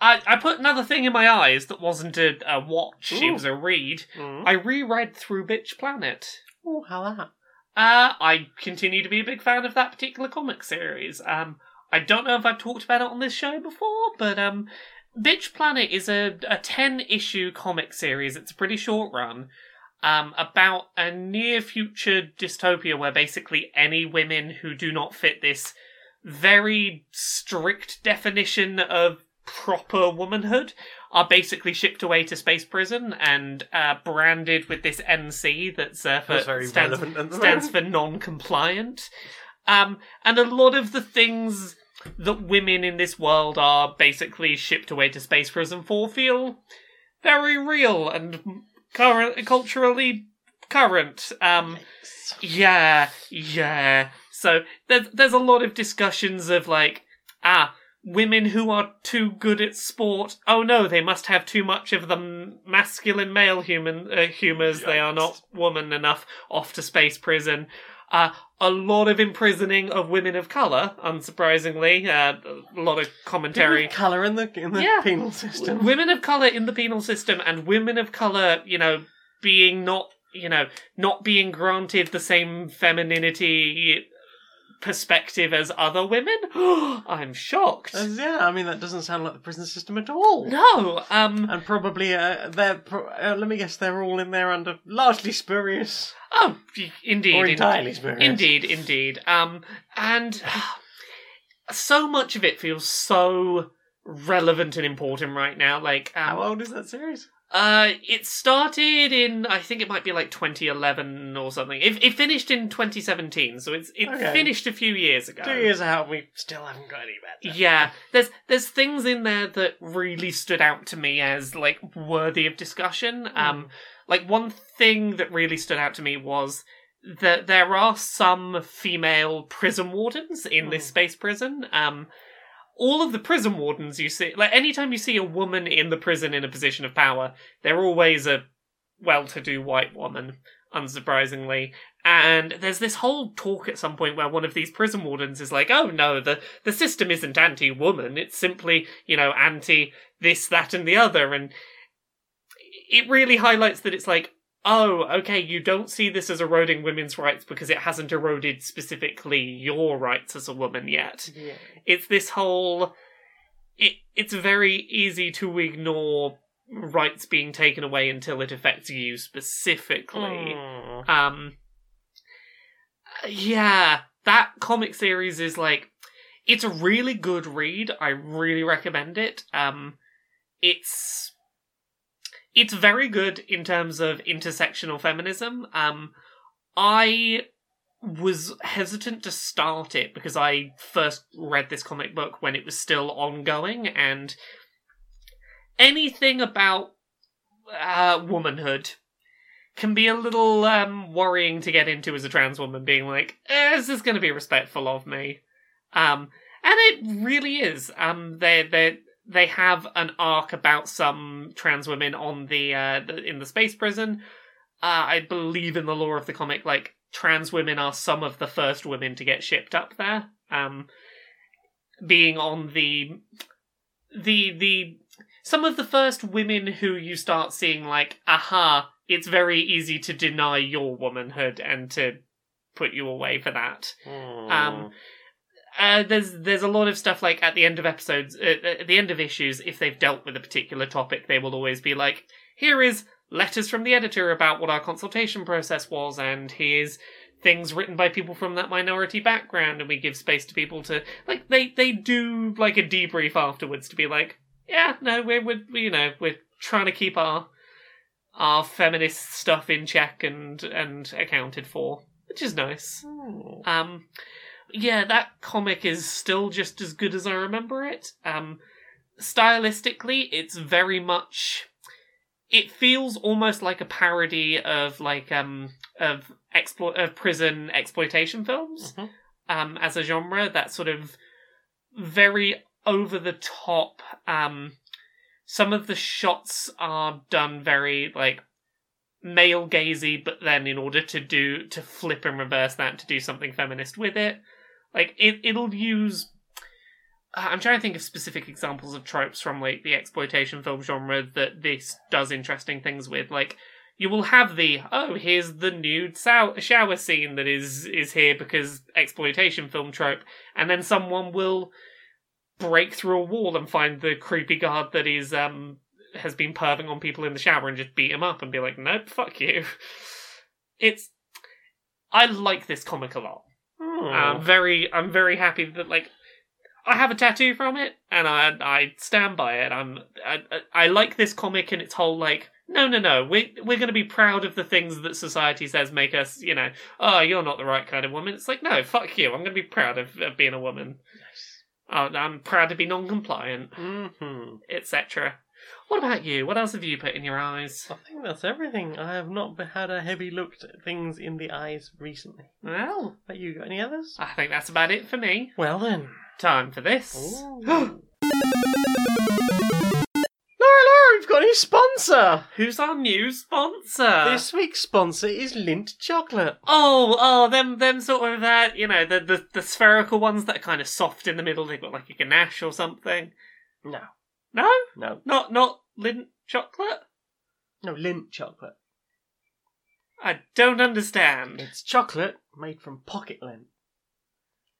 I I put another thing in my eyes that wasn't a, a watch. It was a read. Mm. I reread Through Bitch Planet. Oh, how that? Uh, I continue to be a big fan of that particular comic series. Um, I don't know if I've talked about it on this show before, but um, Bitch Planet is a, a 10 issue comic series. It's a pretty short run. Um, about a near future dystopia where basically any women who do not fit this very strict definition of proper womanhood are basically shipped away to space prison and uh, branded with this NC that's uh, for, That's stands, relevant at the stands for non-compliant. Um, and a lot of the things that women in this world are basically shipped away to space prison for feel very real and current, culturally current. Um, yeah, yeah. So there's there's a lot of discussions of like, ah, women who are too good at sport. Oh no, they must have too much of the masculine male human uh, humors. They are not woman enough. Off to space prison. Uh, a lot of imprisoning of women of color, unsurprisingly. Uh, a lot of commentary. Colour in the in the Yeah. penal system. women of color in the penal system and women of color, you know, being not, you know, not being granted the same femininity perspective as other women. I'm shocked. As- yeah, I mean that doesn't sound like the prison system at all. No, um, And probably uh, they're. Pro- uh, let me guess, they're all in there under largely spurious oh, indeed, or indeed. entirely spurious. Indeed, indeed. Um, and so much of it feels so relevant and important right now. Like, um, How old is that series? Uh, it started in I think it might be like 2011 or something. It, it finished in 2017, so it's it Okay. finished a few years ago. Two years out, we still haven't got any better. Yeah, there's there's things in there that really stood out to me as like worthy of discussion. Um, like one thing that really stood out to me was that there are some female prison wardens in this Hmm. space prison. Um, all of the prison wardens you see, like anytime you see a woman in the prison in a position of power, they're always a well-to-do white woman, unsurprisingly. And there's this whole talk at some point where one of these prison wardens is like, "Oh no, the the system isn't anti-woman; it's simply, you know, anti this, that, and the other." And it really highlights that it's like, oh, okay, you don't see this as eroding women's rights because it hasn't eroded specifically your rights as a woman yet. Yeah. It's this whole. It, it's very easy to ignore rights being taken away until it affects you specifically. Mm. Um, yeah, that comic series is like, it's a really good read. I really recommend it. Um, it's it's very good in terms of intersectional feminism. Um, I was hesitant to start it because I first read this comic book when it was still ongoing, and anything about uh, womanhood can be a little um, worrying to get into as a trans woman, being like, eh, "Is this going to be respectful of me?" Um, and it really is. Um, they they they have an arc about some trans women on the, uh, the in the space prison. Uh, I believe in the lore of the comic, like trans women are some of the first women to get shipped up there. Um, being on the the the some of the first women who you start seeing like, aha, it's very easy to deny your womanhood and to put you away for that. Mm. Um, uh, there's there's a lot of stuff like at the end of episodes, uh, at the end of issues, if they've dealt with a particular topic, they will always be like, "Here is letters from the editor about what our consultation process was, and here's things written by people from that minority background, and we give space to people to like they they do like a debrief afterwards to be like, yeah, no, we're we're you know we're trying to keep our our feminist stuff in check and and accounted for, which is nice. Mm. Um, yeah, that comic is still just as good as I remember it. Um, stylistically, it's very much. It feels almost like a parody of like um of exploit of prison exploitation films Mhm. um as a genre. That sort of very over the top. Um, some of the shots are done very like male gazy, but then in order to do to flip and reverse that to do something feminist with it, like it it'll use. uh, I'm trying to think of specific examples of tropes from like the exploitation film genre that this does interesting things with. Like you will have the oh here's the nude sow- shower scene that is is here because exploitation film trope, and then someone will break through a wall and find the creepy guard that is um has been perving on people in the shower and just beat him up and be like, nope, fuck you. It's I like this comic a lot. I'm very I'm very happy that like I have a tattoo from it and I I stand by it. I'm I I like this comic and its whole like no no no we we're going to be proud of the things that society says make us you know oh you're not the right kind of woman. It's like no fuck you. I'm going to be proud of, of being a woman. Uh, I'm proud to be non-compliant, Mhm. etc. What about you? What else have you put in your eyes? I think that's everything. I have not had a heavy look at things in the eyes recently. Well, But you got any others? I think that's about it for me. Well then. Time for this. Laura, Laura, we've got a new sponsor. Who's our new sponsor? this week's sponsor is Lint Chocolate. Oh, oh, them, them sort of that, you know, the, the the spherical ones that are kind of soft in the middle. They've got like a ganache or something. No, No, no, not not lint chocolate. no, Lint Chocolate. I don't understand. It's chocolate made from pocket lint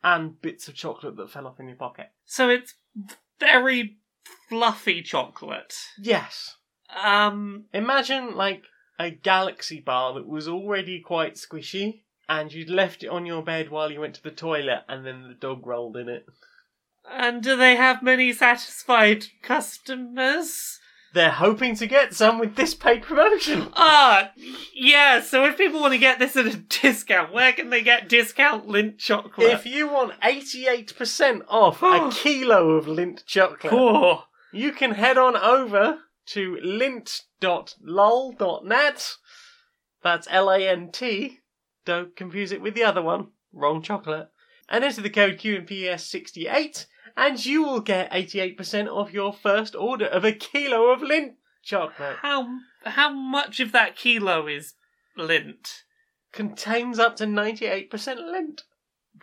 and bits of chocolate that fell off in your pocket. So it's very fluffy chocolate. Yes. Um, Imagine like a galaxy bar that was already quite squishy, and you'd left it on your bed while you went to the toilet, and then the dog rolled in it. And do they have many satisfied customers? They're hoping to get some with this paid promotion. Ah, yeah. So if people want to get this at a discount, where can they get discount lint chocolate? If you want 88% off a kilo of lint chocolate, oh, you can head on over to lint.lol.net. That's L A N T. Don't confuse it with the other one. Wrong chocolate. And enter the code QNPS68 and you will get 88% off your first order of a kilo of lint chocolate. how how much of that kilo is lint? Contains up to 98% lint.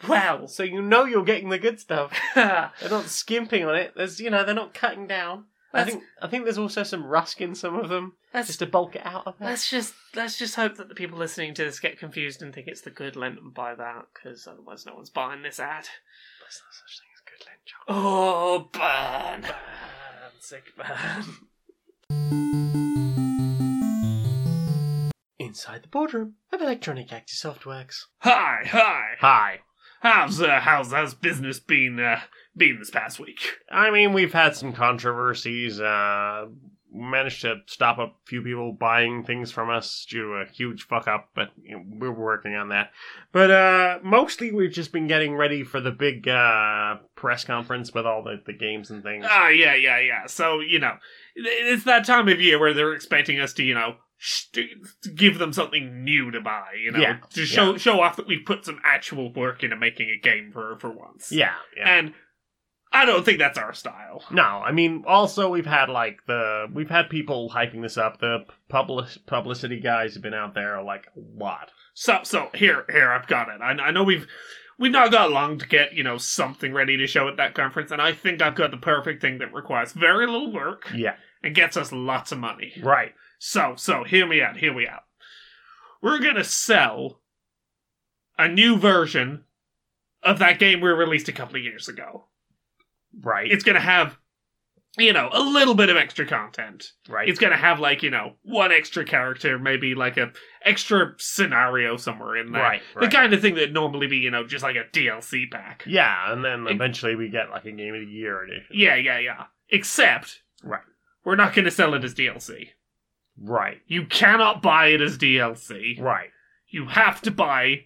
Well, So you know you're getting the good stuff. that's They're not skimping on it. There's, you know, they're not cutting down. I That's- think I think there's also some rusk in some of them. Let's just to bulk it out of it. let's just let's just hope that the people listening to this get confused and think it's the good lint and buy that, because otherwise no one's buying this ad. There's no such thing as good lint chocolate. Oh, burn! Burn, sick burn. Inside the boardroom of Electronic Active Softworks. Hi, hi. Hi. How's uh, how's how's business been uh, been this past week? I mean, we've had some controversies. Uh, managed to stop a few people buying things from us due to a huge fuck up, but you know, we're working on that. But uh, mostly, we've just been getting ready for the big uh, press conference with all the, the games and things. Ah, yeah, yeah, yeah. So you know, it's that time of year where they're expecting us to, you know, to give them something new to buy. You know, Yeah, to show show off that we've put some actual work into making a game for for once. yeah, yeah. and I don't think that's our style. No, I mean, also we've had like the we've had people hyping this up. The public publicity guys have been out there like a lot. So so here here I've got it. I, I know we've we've not got long to get you know something ready to show at that conference, and I think I've got the perfect thing that requires very little work Yeah, and gets us lots of money. right. So so hear me out. Hear me out. We're gonna sell a new version of that game we released a couple of years ago. Right. It's gonna have. You know, a little bit of extra content. right. It's gonna have like you know one extra character, maybe like a extra scenario somewhere in there. right. The kind of thing that normally be, you know, just like a DLC pack. yeah, and then It- eventually we get like a game of the year edition. Yeah, yeah, yeah. Except, Right. we're not going to sell it as DLC. Right. You cannot buy it as DLC. Right. You have to buy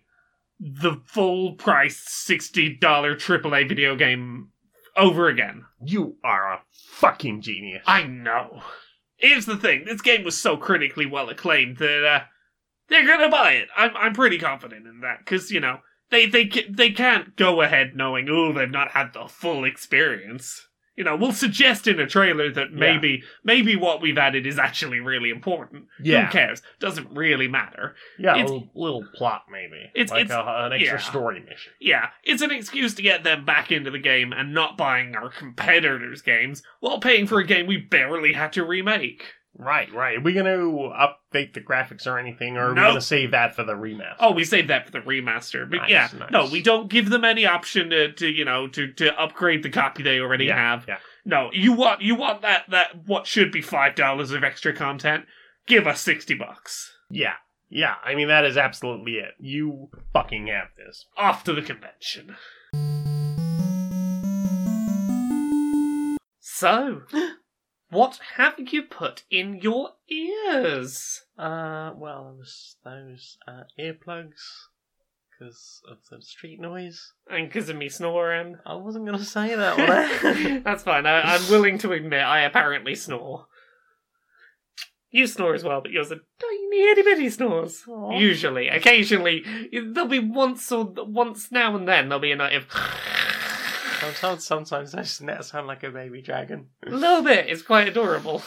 the full price $60 AAA video game over again. You are a fucking genius. I know. Here's the thing this game was so critically well acclaimed that uh, they're to buy it. I'm, I'm pretty confident in that because, you know, they, they, they can't go ahead knowing, oh, they've not had the full experience. You know, we'll suggest in a trailer that maybe maybe what we've added is actually really important. yeah. Who cares? Doesn't really matter. Yeah. A little, little plot maybe. It's- like it's- a, an extra yeah. story mission. Yeah, it's an excuse to get them back into the game and not buying our competitors' games while paying for a game we barely had to remake. Right. Right. Are we gonna update the graphics or anything, or are we Nope. gonna save that for the remaster? Oh, we saved that for the remaster. But Nice, yeah, nice. no, we don't give them any option to, to you know to, to upgrade the copy they already Yeah, have. yeah. No, you want you want that that what should be five dollars of extra content. Give us sixty bucks. Yeah. Yeah. I mean, that is absolutely it. You fucking have this. Off to the convention. So, what have you put in your ears? Uh, well, there was those uh, earplugs because of the street noise. And because of me snoring. I wasn't gonna say that one. That's fine. I, I'm willing to admit I apparently snore. You snore as well, but yours are tiny itty bitty snores. Aw. Usually, occasionally, there'll be once or once now and then there'll be a night of sometimes, sometimes I sn- sound like a baby dragon. a little bit. It's quite adorable.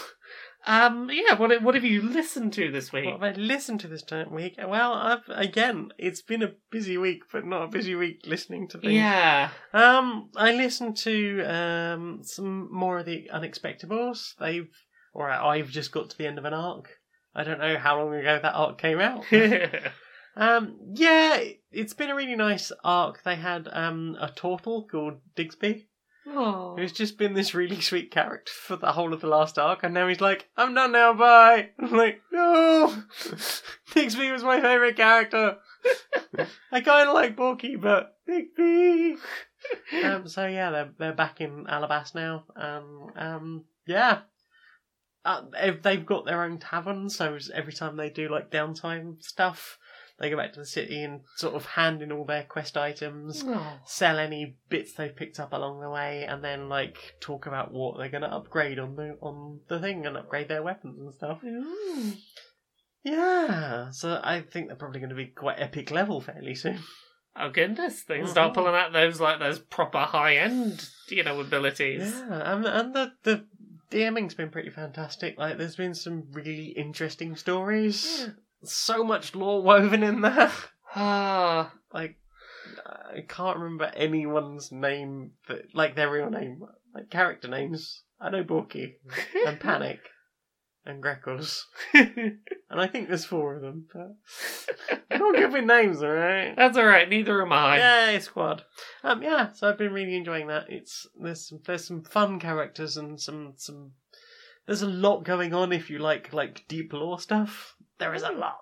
Um, yeah. What what have you listened to this week? What have I listened to this week? Well, I've again, it's been a busy week, but not a busy week listening to things. Yeah. Um, I listened to um some more of the Unexpectables. They've, or I've just got to the end of an arc. I don't know how long ago that arc came out. um, yeah, it- it's been a really nice arc. They had um a turtle called Digsby, oh. who's just been this really sweet character for the whole of the last arc, and now he's like, "I'm done now, bye." I'm like, "No, Digsby was my favorite character." I kind of like Borky, but Digby. um, so yeah, they're they're back in Alabas now. Um, um, yeah. Uh, they've got their own tavern, so every time they do like downtime stuff, they go back to the city and sort of hand in all their quest items, Oh. sell any bits they've picked up along the way, and then like talk about what they're going to upgrade on the on the thing and upgrade their weapons and stuff. Ooh. Yeah, so I think they're probably going to be quite epic level fairly soon. Oh goodness, they can start Mhm. pulling out those like those proper high end, you know, abilities. Yeah, and and the the DMing's been pretty fantastic. Like, there's been some really interesting stories. So much lore woven in there. Ah, Like, I can't remember anyone's name, that, like their real name, like character names. I know Borky and Panic. and Greckles. And I think there's four of them, but not good with names, alright? That's alright, neither am I. Yay, squad. Um, yeah, so I've been really enjoying that. It's there's some there's some fun characters and some some there's a lot going on if you like like deep lore stuff. There is a lot.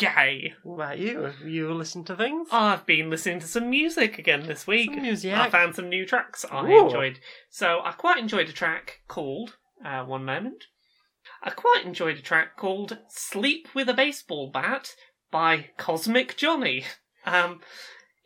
Yay. What about you? Have you listened to things? I've been listening to some music again this week. Some music. I found some new tracks I Ooh. enjoyed. So I quite enjoyed a track called uh, one moment. I quite enjoyed a track called "Sleep with a Baseball Bat" by Cosmic Johnny. Um,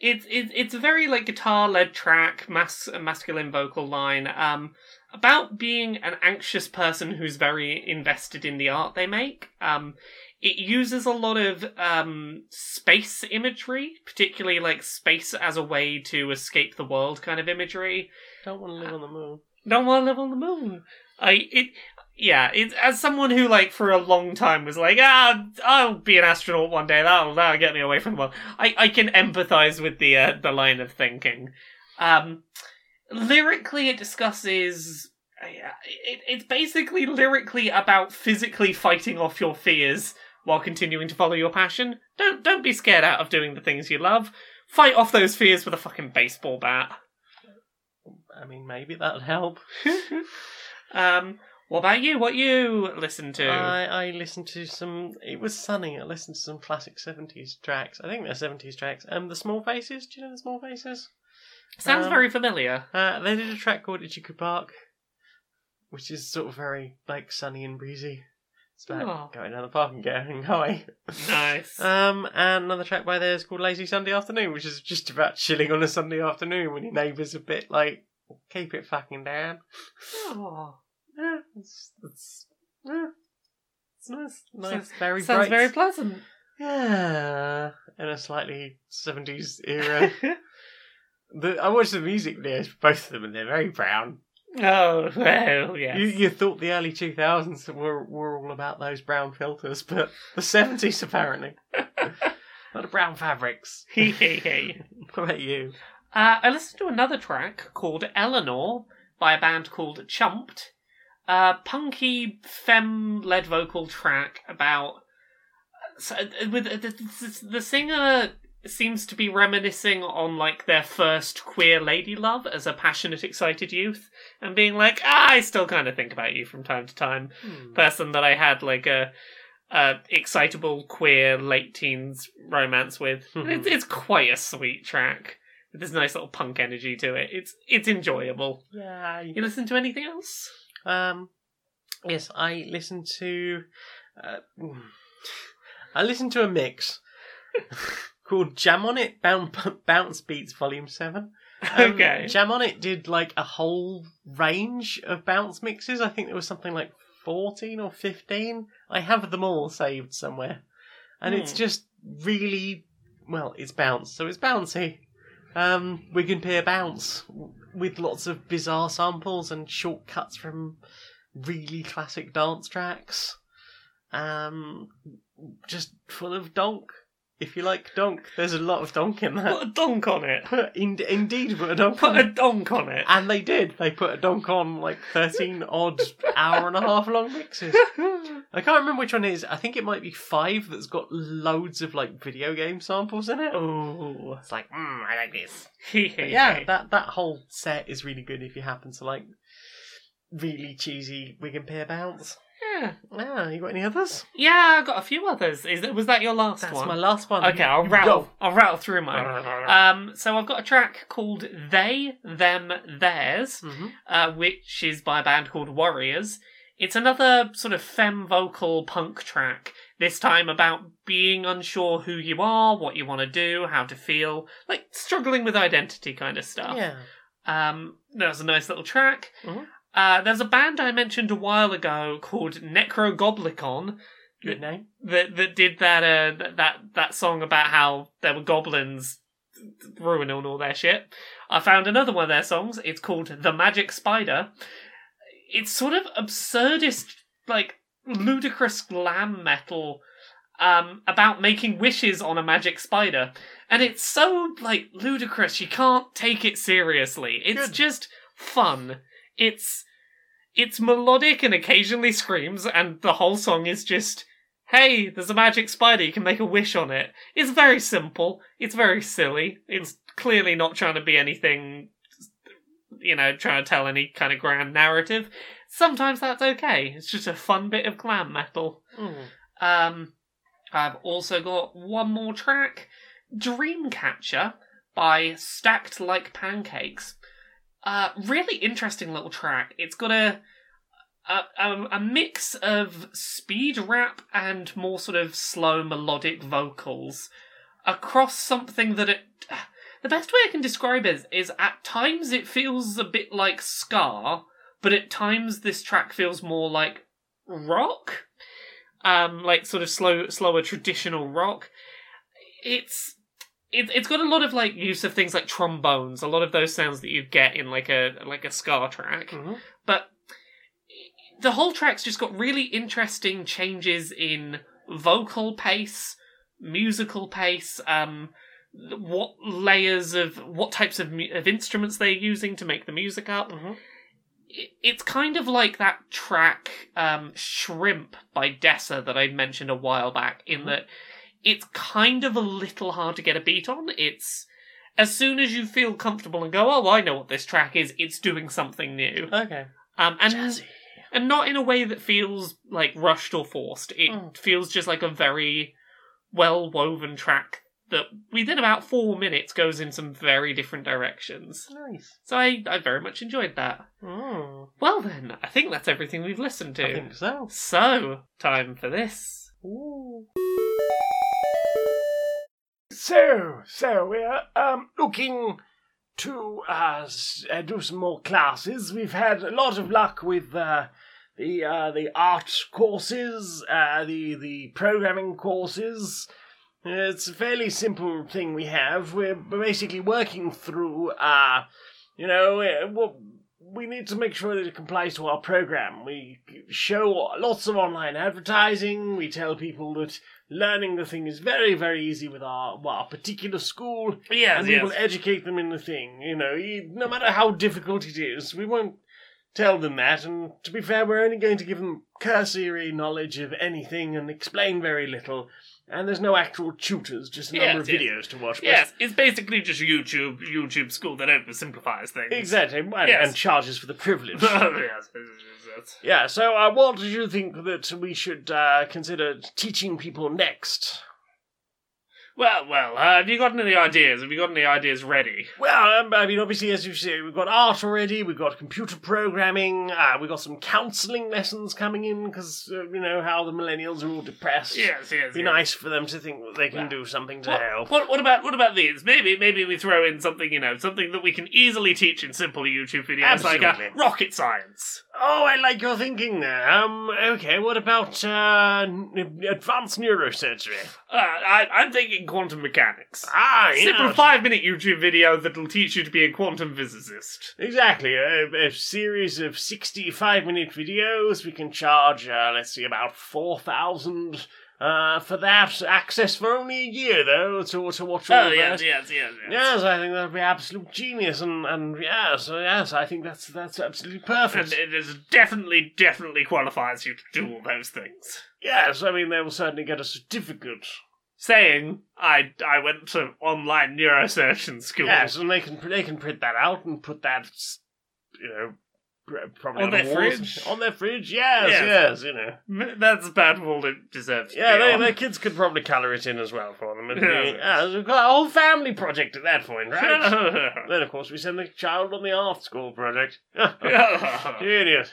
it's it, it's a very like guitar led track, mas- masculine vocal line. Um, about being an anxious person who's very invested in the art they make. Um, it uses a lot of um, space imagery, particularly like space as a way to escape the world kind of imagery. Don't want to live on the moon. Don't want to live on the moon. I it yeah. It as someone who like for a long time was like ah I'll be an astronaut one day. That'll that'll get me away from the world. I I can empathize with the uh, the line of thinking. Um, lyrically, it discusses. uh, It, it's basically lyrically about physically fighting off your fears while continuing to follow your passion. Don't don't be scared out of doing the things you love. Fight off those fears with a fucking baseball bat. I mean, maybe that'd help. um, what about you? What you listen to? I, I listened to some. It was sunny. I listened to some classic seventies tracks. I think they're seventies tracks. Um, the Small Faces. Do you know the Small Faces? Sounds um, very familiar. Uh, they did a track called Itchycoo Park, which is sort of very like sunny and breezy. It's about Oh. going down the park and getting high. Nice. Um, and another track by theirs called Lazy Sunday Afternoon, which is just about chilling on a Sunday afternoon when your neighbour's a bit like, keep it fucking down. Oh, Yeah, it's, it's, yeah, it's nice. Nice, Sounds- very sounds bright. very pleasant. Yeah, in a slightly 70s era. the, I watched the music videos for both of them and they're very brown. Oh well, yes. You, you thought the early 2000s were, were all about those brown filters, but the 70s apparently. Not the brown fabrics. Hee hee hee. What about you? Uh, I listened to another track called Eleanor by a band called Chumped. A punky femme led vocal track about. So, uh, with the, the, the singer seems to be reminiscing on like their first queer lady love as a passionate, excited youth, and being like, ah, I still kind of think about you from time to time. Hmm. Person that I had like a, a excitable queer late teens romance with. It's it's quite a sweet track with this nice little punk energy to it. It's it's enjoyable. Yeah. You listen to anything else? Um, yes, I listen to. Uh, I listen to a mix called Jam on It Bounce Beats Volume 7. Um, okay. Jam on It did like a whole range of bounce mixes. I think there was something like 14 or 15. I have them all saved somewhere. And it's Hmm. just really. Well, it's bounce, so it's bouncy. Um, Wigan Pier Bounce with lots of bizarre samples and shortcuts from really classic dance tracks. Um, just full of donk. If you like donk, there's a lot of donk in that. Put a donk on it. In- indeed, put a donk Put on a it. donk on it. And they did. They put a donk on like 13 odd hour and a half long mixes. I can't remember which one it is. I think it might be five that's got loads of like video game samples in it. oh. It's like, mm, I like this. Hee But hee yeah, that that whole set is really good if you happen to like really cheesy Wigan Pier bounce. Yeah. Ah, you got any others? Yeah, I got a few others. Is that was that your last one? That's one? my last one. Okay, I'll rattle. go. I'll rattle through mine. Um, so I've got a track called "They, Them, Theirs," Mhm. uh, which is by a band called Warriors. It's another sort of femme vocal punk track. This time about being unsure who you are, what you want to do, how to feel, like struggling with identity kind of stuff. Yeah. Um, that was a nice little track. Mhm. Uh, there's a band I mentioned a while ago called Necrogoblikon Good name. that that did that uh that that song about how there were goblins ruining all their shit. I found another one of their songs. It's called The Magic Spider. It's sort of absurdist, like ludicrous glam metal um about making wishes on a magic spider. And it's so like ludicrous you can't take it seriously. It's Good. just fun. It's it's melodic and occasionally screams, and the whole song is just, hey, there's a magic spider, you can make a wish on it. It's very simple. It's very silly. It's clearly not trying to be anything, you know, trying to tell any kind of grand narrative. Sometimes that's okay. It's just a fun bit of glam metal. Um, I've also got one more track, Dreamcatcher by Stacked Like Pancakes. Uh, really interesting little track. It's got a, a a mix of speed rap and more sort of slow melodic vocals across something that it. The best way I can describe it is, is at times it feels a bit like ska, but at times this track feels more like rock um, like sort of slow, slower traditional rock. It's it, it's got a lot of like use of things like trombones, a lot of those sounds that you get in like a like a ska track. Mhm. But the whole track's just got really interesting changes in vocal pace, musical pace, um, what layers of what types of mu- of instruments they're using to make the music up Mhm. it- it's kind of like that track um, Shrimp by Dessa that I mentioned a while back, in that it's kind of a little hard to get a beat on. It's as soon as you feel comfortable and go, oh, I know what this track is, it's doing something new. Okay. Um, and Jazzy. and not in a way that feels like rushed or forced. It Mm. feels just like a very well woven track that within about four minutes goes in some very different directions. Nice. So I, I very much enjoyed that. Mm, Well then, I think that's everything we've listened to. I think so. So, time for this. Ooh. So, so we're um looking to uh, uh, do some more classes. We've had a lot of luck with uh, the uh, the art courses, uh, the the programming courses. It's a fairly simple thing we have. We're basically working through, uh, you know, what we need to make sure that it complies to our program. We show lots of online advertising. We tell people that learning the thing is very, very easy with our, well, our particular school, Yes, and we will educate them in the thing. You know, no matter how difficult it is, we won't tell them that. And to be fair, we're only going to give them cursory knowledge of anything and explain very little. And there's no actual tutors, just a number Yes, of yes. videos to watch. but- Yes, it's basically just YouTube YouTube school that oversimplifies things. Exactly, and, Yes. and charges for the privilege. yes, yes, yes, yes. yeah, so uh, what do you think that we should uh, consider teaching people next? Well, well, uh, have you got any ideas? Have you got any ideas ready? Well, um, I mean, obviously, as you say, we've got art already, we've got computer programming, uh, we've got some counselling lessons coming in because, uh, you know, how the millennials are all depressed. Yes, yes. It'd be yes. nice for them to think that they can Well, do something to What, help. what, what about what about these? Maybe maybe we throw in something you know something that we can easily teach in simple YouTube videos like uh, rocket science. Oh, I like your thinking there. Um, okay, what about uh, n- advanced neurosurgery? Uh, I, I'm thinking quantum mechanics. Ah, Simple yeah. five minute YouTube video that'll teach you to be a quantum physicist. Exactly, a, a series of 65 minute videos. We can charge, uh, let's see, about 4,000 uh, for that. Access for only a year, though, to, to watch all Oh of yes, that. yes, yes, yes. Yes, I think that'd be absolute genius, and, and yes, yes, I think that's that's absolutely And perfect. it is definitely, definitely qualifies you to do all those things. yes, I mean they will certainly get a certificate. Saying, I I went to online neurosurgeon school. Yes, and they can they can print that out and put that, you know, probably On the their walls- fridge? On their fridge, yes, Yes. yes, you know. That's about all it deserves. To Yeah, be they, their kids could probably colour it in as well for them. It'd be, we've got a whole family project at that point, right? then, of course, we send the child on the art school project. Genius.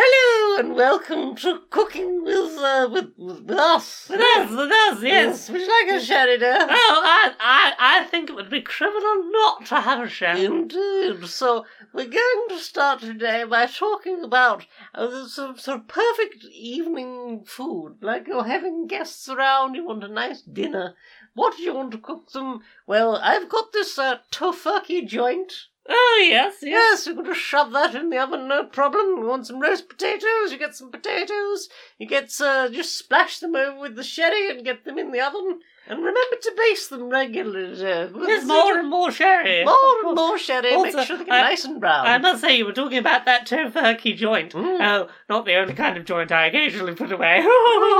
Hello and welcome to cooking with uh, with, with us. With us, with us, yes. Would you like a sherry, dear? Oh, I, I, I think it would be criminal not to have a show. Indeed. So we're going to start today by talking about uh, some sort of perfect evening food. Like you're having guests around, you want a nice dinner. What do you want to cook them? Well, I've got this uh, tofurkey joint. Oh, yes, yes. Yes, you're going to shove that in the oven, no problem. Want some roast potatoes? You get some potatoes. You get uh, just splash them over with the sherry and get them in the oven. And remember to baste them regularly. Uh, with There's more and more sherry. more and more sherry. Also, Make sure they get I- nice and brown. I must say, you were talking about that tofurkey joint. Mm. Oh, not the only kind of joint I occasionally put away.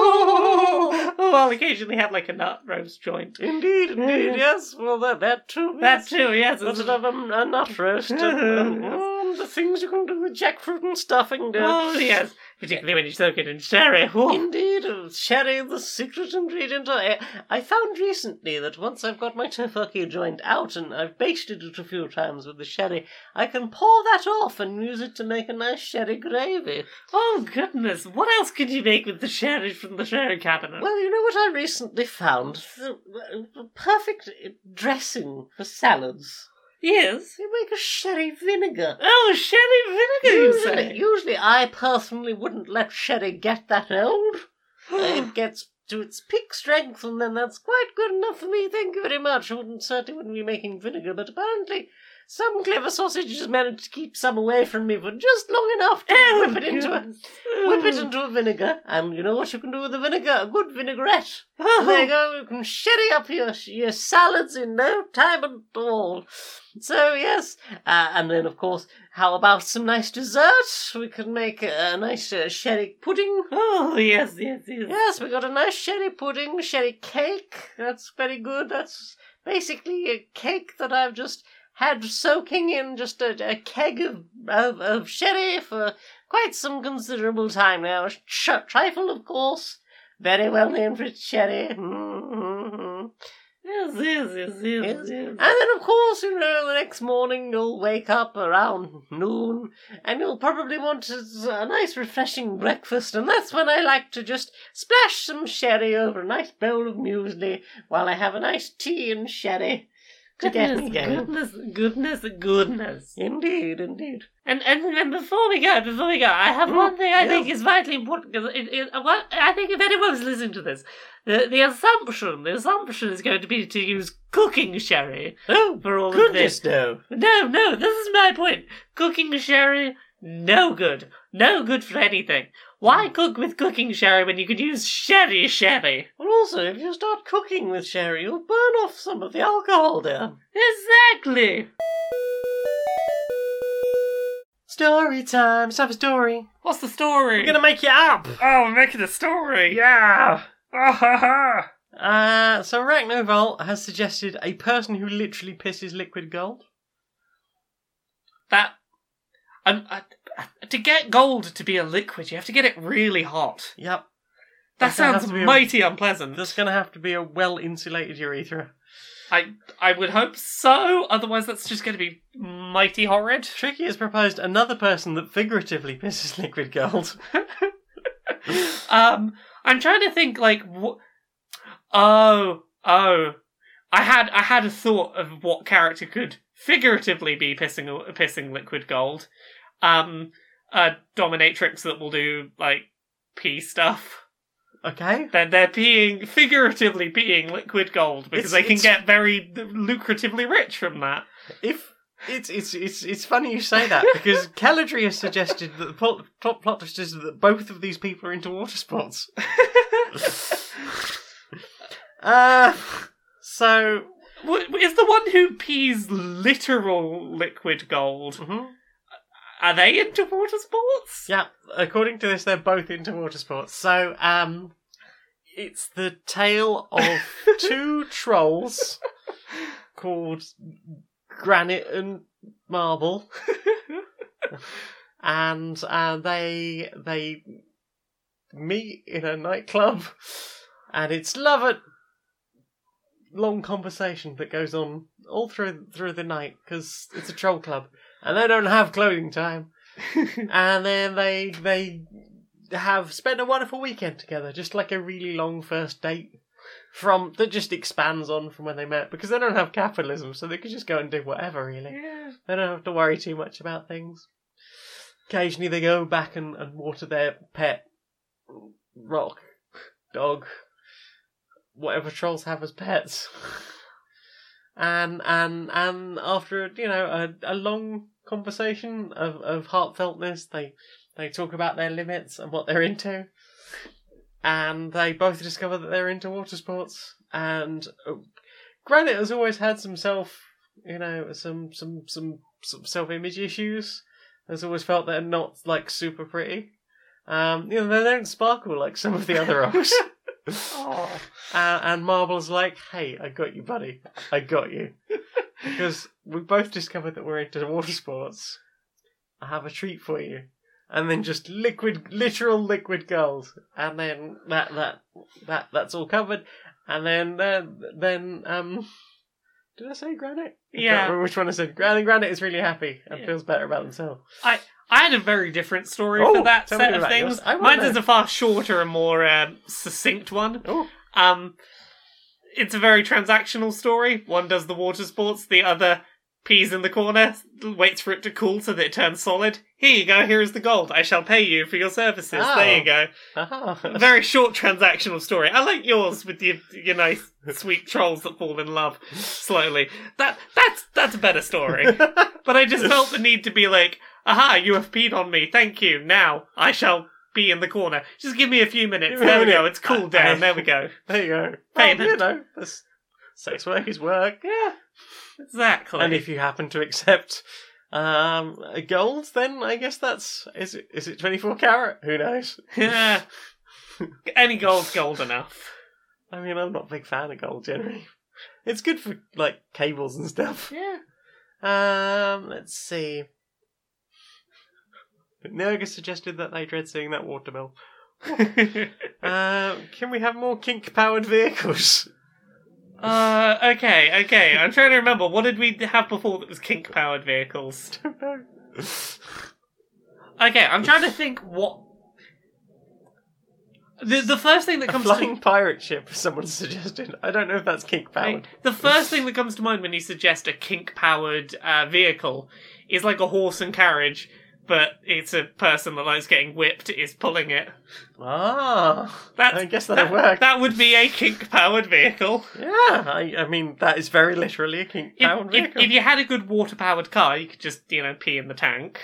oh, I'll occasionally have like a nut roast joint. Indeed, indeed, yes. Well, that that too. That yes. too, yes. That's it's- another a nut roast. and, um, oh, the things you can do with jackfruit and stuffing. dear. Oh, yes. Particularly when you soak it in sherry. Oh. Indeed, sherry, the secret ingredient. I, I found recently that once I've got my tofurkey joint out and I've basted it a few times with the sherry, I can pour that off and use it to make a nice sherry gravy. Oh, goodness. What else could you make with the sherry from the sherry cabinet? Well, you know what I recently found? The perfect dressing for salads. Yes. You make a sherry vinegar. Oh, sherry vinegar, you Usually, say? usually, I personally wouldn't let sherry get that old. it gets to its peak strength, and then that's quite good enough for me. Thank you very much. I wouldn't certainly wouldn't be making vinegar, but apparently. Some clever sausages managed to keep some away from me for just long enough to Oh, whip it into a whip it into a vinegar. And you know what you can do with a vinegar? A good vinaigrette. Oh. There you go. You can sherry up your your salads in no time at all. So yes, uh, and then of course, how about some nice dessert? We could make a, nice uh, sherry pudding. Oh, yes, yes, yes. Yes, we got a nice sherry pudding, sherry cake. That's very good. That's basically a cake that I've just had soaking in just a, a keg of, of of sherry for quite some considerable time now. Sh- trifle, of course. Very well named for sherry. Mm-hmm. Yes, yes, yes, yes, Yes. yes. And then, of course, you know, the next morning you'll wake up around noon and you'll probably want a, a nice, refreshing breakfast. And that's when I like to just splash some sherry over a nice bowl of muesli while I have a nice tea and sherry to get me Goodness, going. goodness, goodness, goodness. Indeed, indeed. And and then before we go, before we go, I have Mm, one thing I yeah. think is vitally important because it, it, what, I think if anyone's listening to this, the the assumption the assumption is going to be to use cooking sherry Oh, for all of this. no. No, no, this is my point. Cooking sherry, no good, no good for anything. Why cook with cooking sherry when you could use sherry sherry? Well, also, if you start cooking with sherry, you'll burn off some of the alcohol there. Exactly. Story time. Let's have a story. What's the story? We're gonna make it up. Oh, we're making a story. Yeah. Ah, ha, ha. Uh, so Arachnoval has suggested a person who literally pisses liquid gold. that um, uh, to get gold to be a liquid, you have to get it really hot. Yep. That That's gonna have sounds to be a- mighty unpleasant. There's gonna have to be a well insulated urethra. I I would hope so. Otherwise, that's just going to be mighty horrid. Tricky has proposed another person that figuratively pisses liquid gold. um, I'm trying to think like wh- oh oh, I had I had a thought of what character could figuratively be pissing pissing liquid gold. Um, a dominatrix that will do like pee stuff. Okay. They're, they're peeing, figuratively peeing liquid gold because It's- they can it's- get very lucratively rich from that. If it's it's it's it's funny you say that because Caladry has suggested that the plot, plot, plot twist is that both of these people are into water sports. Uh, so W- Is the one who pees literal liquid gold, mhm. Are they into water sports? yeah, according to this, they're both into water sports. So um, it's the tale of two trolls called Granite and Marble, and uh, they they meet in a nightclub, and it's love at long conversation that goes on all through through the night because it's a troll club and they don't have clothing time, and then they they have spent a wonderful weekend together, just like a really long first date. From that just expands on from when they met because they don't have capitalism, so they can just go and do whatever really. Yeah. They don't have to worry too much about things. Occasionally they go back and, and water their pet rock, dog, whatever trolls have as pets. And and and after you know a, a long conversation of, of heartfeltness, they they talk about their limits and what they're into. And they both discover that they're into water sports. and uh, Granite has always had some self, you know, some some some, some self image issues. Has always felt they're not like super pretty. Um, you know, they don't sparkle like some of the other rocks. Oh. Uh, and Marble's like, hey, I got you, buddy. I got you. because we both discovered that we're into water sports. I have a treat for you. And then just liquid, literal liquid gold. And then that, that, that, that's all covered. And then, uh, then, um, did I say Granite? I Yeah. which one I said. Granite, Granite is really happy and Yeah. feels better about themselves. I had a very different story Oh, for that set of things. I Mine is a far shorter and more um, succinct one. Oh, Um, it's a very transactional story. One does the water sports, the other pees in the corner, waits for it to cool so that it turns solid. Here you go, here is the gold. I shall pay you for your services. Oh. There you go. aha. A very short transactional story. I like yours with your your nice sweet trolls that fall in love slowly. That that's that's a better story. But I just felt the need to be like, aha, you have peed on me. Thank you. Now I shall be in the corner. Just give me a few minutes. There we go. It's cool down. There we go. there you go. Payment. Well, you know, that's, sex work is work. Yeah. Exactly. And if you happen to accept um, gold, then I guess that's is it is it twenty four carat? Who knows? yeah. Any gold's gold enough. I mean, I'm not a big fan of gold generally. It's good for like cables and stuff. Yeah. Um, let's see. Nerga suggested that they dread seeing that water bill. Um, can we have more kink powered vehicles? uh, okay, okay. I'm trying to remember. What did we have before that was kink powered vehicles? don't know. Okay, I'm trying to think what. The, the first thing that A comes flying to pirate ship, someone suggested. I don't know if that's kink powered. the first thing that comes to mind when you suggest a kink powered uh, vehicle is like a horse and carriage, but it's a person that likes getting whipped is pulling it. Ah, That's, I guess that'll that, work. That would be a kink powered vehicle. Yeah, I, I mean that is very literally a kink powered if, vehicle. if you had a good water powered car, you could just you know pee in the tank.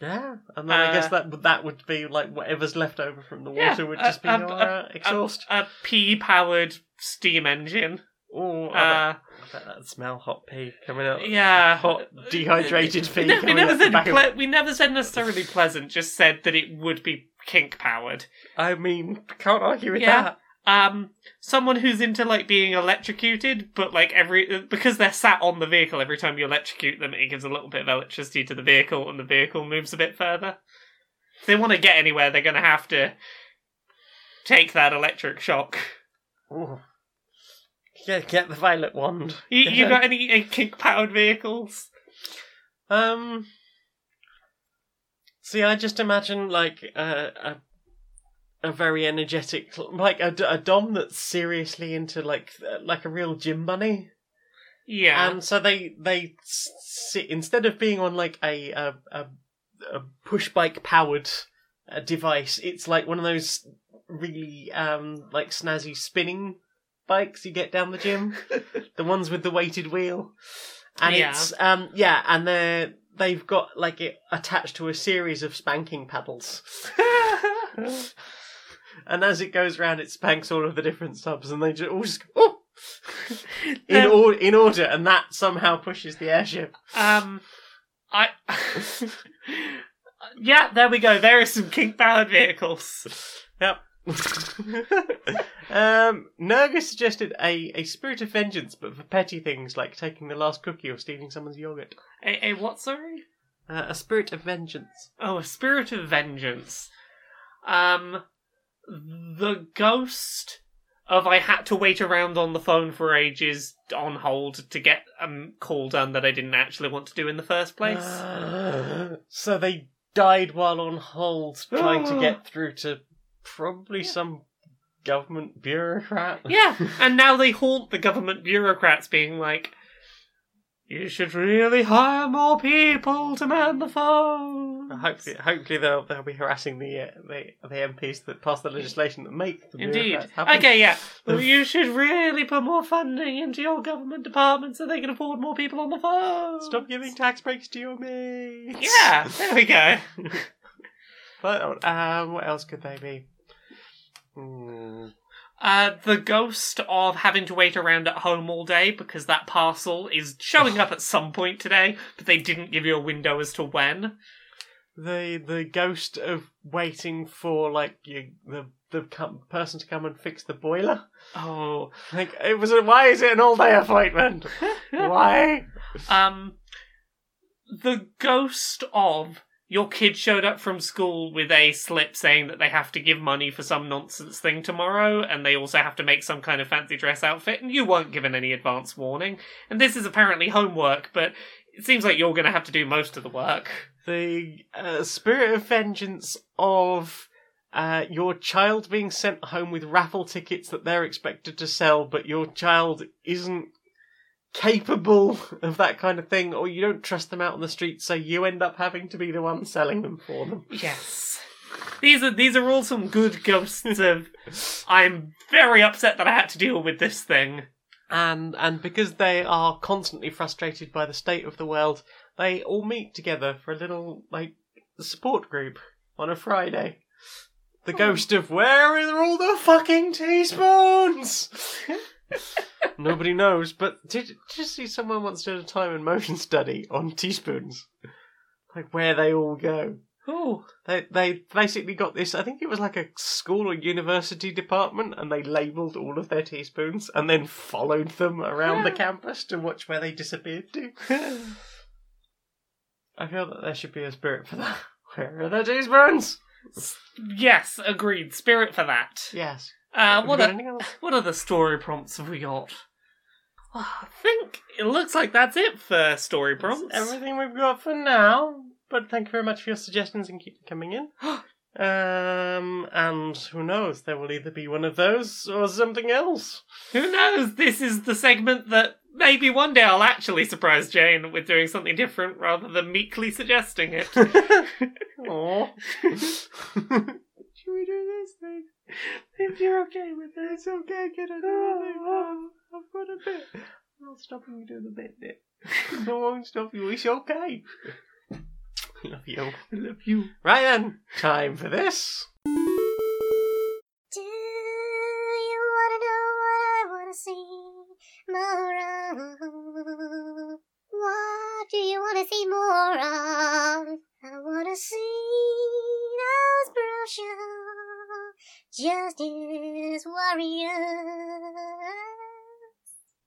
Yeah, and then I guess Uh, that would- that would be like whatever's left over from the Yeah, water would uh, just be uh, your uh, exhaust. A pee powered steam engine. oh, I, Uh, bet, that smell hot pee coming out. yeah. hot dehydrated pee. ne- we coming never said back of- we never said necessarily pleasant. Just said that it would be kink powered. I mean, can't argue with Yeah. that. Um, someone who's into like being electrocuted, but like every because they're sat on the vehicle, every time you electrocute them, it gives a little bit of electricity to the vehicle, and the vehicle moves a bit further. If they want to get anywhere, they're going to have to take that electric shock. Ooh. Get, get the violet wand. You, you got any uh, kink powered vehicles? Um. See, I just imagine like a a, a very energetic, like a, a dom that's seriously into like uh, like a real gym bunny, Yeah. and so they they sit instead of being on like a a a, a push bike powered uh, device, it's like one of those really um like snazzy spinning bikes you get down the gym, the ones with the weighted wheel, and Yeah. it's um yeah, and they're they've got like it attached to a series of spanking paddles. and as it goes round, it spanks all of the different subs, and they just all just go, oh, in Um, or- in order, and that somehow pushes the airship. Um, I. yeah, there we go. There are some kink powered vehicles. Yep. um, Nurga suggested a, a spirit of vengeance, but for petty things like taking the last cookie or stealing someone's yogurt. A, a what? Sorry. Uh, a spirit of vengeance. Oh, a spirit of vengeance. Um, the ghost of I had to wait around on the phone for ages on hold to get a um, call done that I didn't actually want to do in the first place. so they died while on hold, trying to get through to probably some government bureaucrat. yeah, and now they haunt the government bureaucrats, being like, "You should really hire more people to man the phone." Hopefully, hopefully they'll they'll be harassing the uh, the the MPs that pass the legislation that make the Indeed. Okay, yeah. Well, you should really put more funding into your government department so they can afford more people on the phone. Stop giving tax breaks to your mates. Yeah, there we go. But um, what else could they be? Hmm. Uh, the ghost of having to wait around at home all day because that parcel is showing up at some point today, but they didn't give you a window as to when. The the ghost of waiting for like you the the com- person to come and fix the boiler. Oh, Like it was. A, why is it an all day appointment? why? um, the ghost of your kid showed up from school with a slip saying that they have to give money for some nonsense thing tomorrow, and they also have to make some kind of fancy dress outfit, and you weren't given any advance warning. And this is apparently homework, but it seems like you're going to have to do most of the work. The uh, spirit of vengeance of. Uh, your child being sent home with raffle tickets that they're expected to sell, but your child isn't capable of that kind of thing, or you don't trust them out on the street, so you end up having to be the one selling them for them. Yes. These are these are all some good ghosts of I'm very upset that I had to deal with this thing. and and because they are constantly frustrated by the state of the world, they all meet together for a little like support group on a Friday. The hmm. ghost of where are all the fucking teaspoons? Nobody knows, but did, did you see someone once did a time and motion study on teaspoons? Like where they all go. Oh, They they basically got this. I think it was like a school or university department, and they labelled all of their teaspoons and then followed them around the campus to watch where they disappeared to. I feel that there should be a spirit for that. Where are the teaspoons? yes, agreed. Spirit for that. Yes. Uh, what you got a, anything else? what other story prompts have we got? I think it looks like that's it for story prompts. That's everything we've got for now. But thank you very much for your suggestions and keep coming in. um, and who knows? There will either be one of those or something else. Who knows? This is the segment that maybe one day I'll actually surprise Jane with doing something different rather than meekly suggesting it. Aww. Should we do this thing? If you're okay with it. It's okay, get another thing. I've got a bit. I'm not stopping you doing the bit, Nick. No one stop you. It's okay. Love you. love you. Right then, time for this. Do you wanna know what I wanna see more Justice Warriors.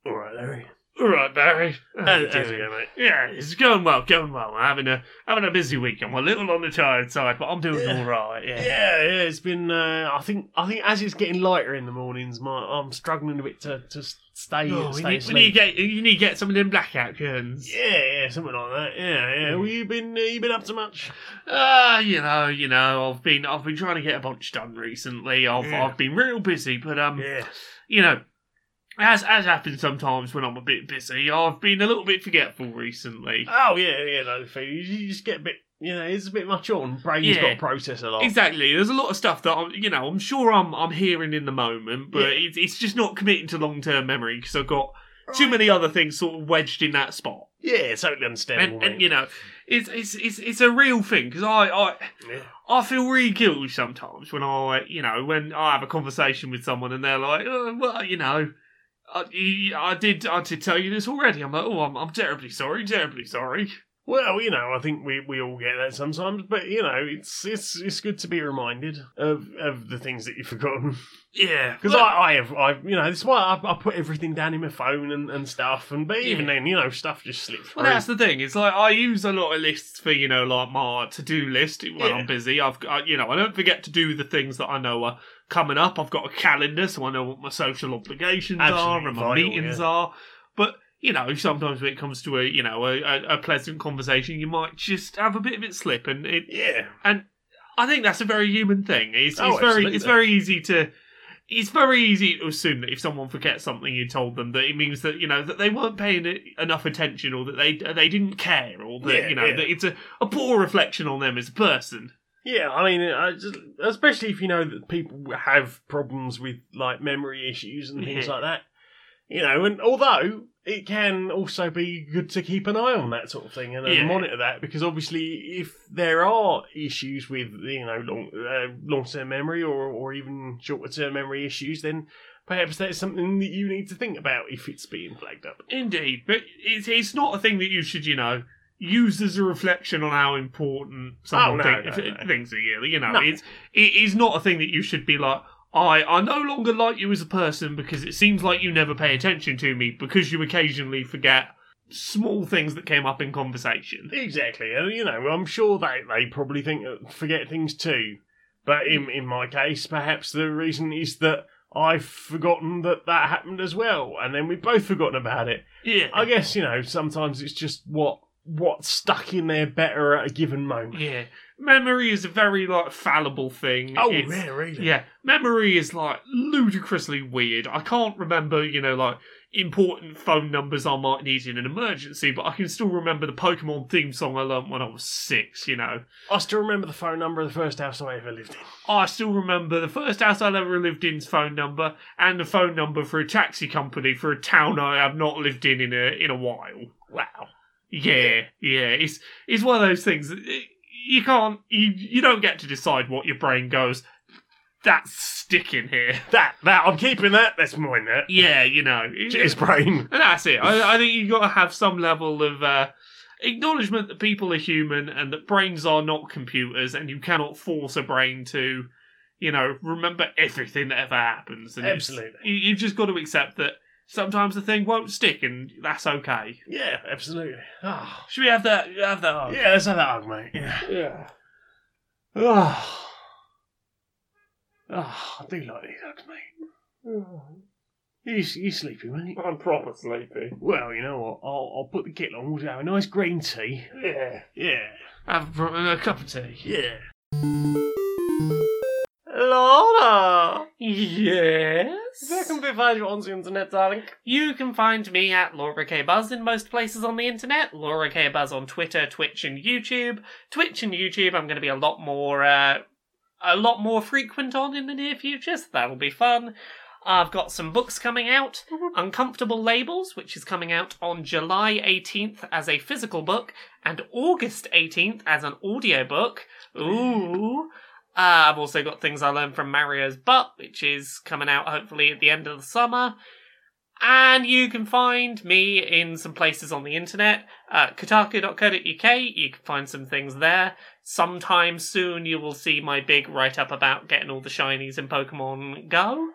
Alright, Larry. All right, Barry. How's how's it going, mate? Yeah, it's going well, going well. I'm having a having a busy week. I'm a little on the tired side, but I'm doing Yeah. all right. Yeah. Yeah, yeah, it's been. Uh, I think. I think as it's getting lighter in the mornings, my I'm struggling a bit to to stay. Oh, we, stay need, we need to get you need to get some of them blackout curtains. Yeah, yeah, something like that. Yeah, yeah. Well, you been uh, you been up to much? Ah, you know, you know, I've been I've been trying to get a bunch done recently. I've Yeah. I've been real busy, but um, Yeah. you know, as as happens sometimes when I'm a bit busy, I've been a little bit forgetful recently. Oh yeah, yeah. No, you just get a bit. You know, it's a bit much on. Brain's Yeah. got to process a lot. Exactly. There's a lot of stuff that I'm, you know, I'm sure I'm I'm hearing in the moment, but Yeah. it's it's just not committing to long term memory because I've got too many other things sort of wedged in that spot. Yeah, totally understandable. And, and you know, it's it's it's it's a real thing because I I. I feel really guilty sometimes when I, you know, when I have a conversation with someone and they're like, oh, well, you know, I, I did, I did tell you this already. I'm like, oh, I'm, I'm terribly sorry, terribly sorry. Well, you know, I think we, we all get that sometimes, but you know, it's it's it's good to be reminded of of the things that you've forgotten. Yeah, Because well, I, I have, I, you know, this is why I, I put everything down in my phone and, and stuff. And but even Yeah. then, you know, stuff just slips through. Well, that's the thing. It's like I use a lot of lists for you know, like my to-do list when Yeah. I'm busy. I've got, you know, I don't forget to do the things that I know are coming up. I've got a calendar, so I know what my social obligations are and my vital, meetings yeah. are. But you know, sometimes when it comes to a you know a, a, pleasant conversation, you might just have a bit of it slip, and it. yeah, And I think that's a very human thing. It's, Oh, it's very it's very easy to. It's very easy to assume that if someone forgets something you told them, that it means that you know that they weren't paying enough attention, or that they they didn't care, or that Yeah, you know yeah. that it's a, a poor reflection on them as a person. yeah. I mean, I just, especially if you know that people have problems with like memory issues and things Yeah. like that. you know, and although it can also be good to keep an eye on that sort of thing and, Yeah. monitor that because obviously if there are issues with you know long uh, long term memory or or even shorter term memory issues, then perhaps that's something that you need to think about if it's being flagged up. Indeed, but it's it's not a thing that you should, you know, use as a reflection on how important some Oh, no, no, no. things are. You you know, No. it's it is not a thing that you should be like. I, I no longer like you as a person because it seems like you never pay attention to me because you occasionally forget small things that came up in conversation. Exactly, and you know, I'm sure they they probably think uh, forget things too, but in mm. in my case, perhaps the reason is that. I've forgotten that that happened as well, and then we've both forgotten about it. Yeah. I guess you know sometimes it's just what what's stuck in there better at a given moment. Yeah. Memory is a very like fallible thing. Oh, It's- yeah, really? Yeah, memory is like ludicrously weird. I can't remember, you know, like important phone numbers I might need in an emergency, but I can still remember the Pokemon theme song I learnt when I was six, you know. I still remember the phone number of the first house I ever lived in. I still remember the first house I ever lived in's phone number and the phone number for a taxi company for a town I have not lived in in a in a while. Wow. Yeah, yeah, it's it's one of those things. that, eh, You can't, you you don't get to decide what your brain goes. That's sticking here. That that I'm keeping that. That's mine. That. Yeah, you know. Cheers, brain. And that's it. I, I think you've got to have some level of uh, acknowledgement that people are human and that brains are not computers, and you cannot force a brain to, you know, remember everything that ever happens. And it's- Absolutely. You, you've just got to accept that sometimes the thing won't stick, and that's okay. Yeah, absolutely. Oh. Should we have that? Have that? hug? Yeah, let's have that hug, mate. Yeah. Yeah. Oh. Oh, I do like these hugs, mate. You, you sleepy, mate? I'm proper sleepy. Well, you know what? I'll, I'll put the kettle on. We'll have a nice green tea. Yeah. Yeah. Have a, pro- a cup of tea. Yeah. Laura! Yes. Where can you on the internet, darling? You can find me at Laura K Buzz in most places on the internet. Laura K Buzz on Twitter, Twitch, and YouTube. Twitch and YouTube, I'm going to be a lot more, uh, a lot more frequent on in the near future, so that'll be fun. I've got some books coming out. Uncomfortable Labels, which is coming out on July 18th as a physical book, and August 18th as an audiobook. Ooh. Uh, I've also got things I learned from Mario's Butt, which is coming out hopefully at the end of the summer. And you can find me in some places on the internet. Uh, Kotaku.co.uk, you can find some things there. Sometime soon you will see my big write up about getting all the shinies in Pokemon Go.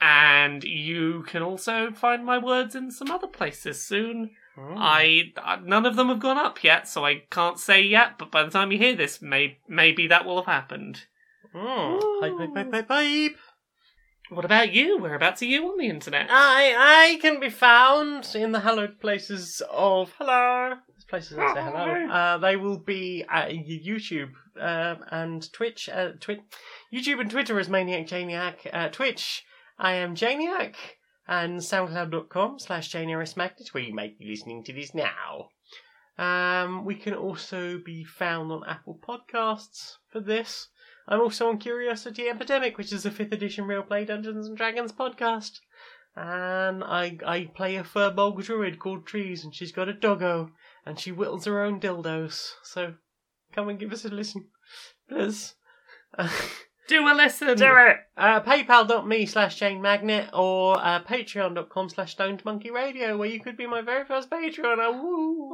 And you can also find my words in some other places soon. I uh, none of them have gone up yet, so I can't say yet. But by the time you hear this, may, maybe that will have happened. Oh, pipe, pipe, pipe, pipe, pipe. What about you? Whereabouts are you on the internet? I I can be found in the hallowed places of hello. There's places that say hello. Uh, they will be at YouTube um, and Twitch. Uh, Twi- YouTube and Twitter as Maniac Janiac. Uh, Twitch, I am Janiac. And SoundCloud.com slash JNRS Magnet, where you may be listening to this now. Um, we can also be found on Apple Podcasts for this. I'm also on Curiosity Epidemic, which is a 5th edition Real Play Dungeons and Dragons podcast. And I I play a firbolg druid called Trees, and she's got a doggo, and she whittles her own dildos. So come and give us a listen, please. Do a listen. Do it! Uh, PayPal.me slash Jane Magnet or uh, Patreon.com slash Stoned Monkey Radio, where you could be my very first Patreon. Oh, woo.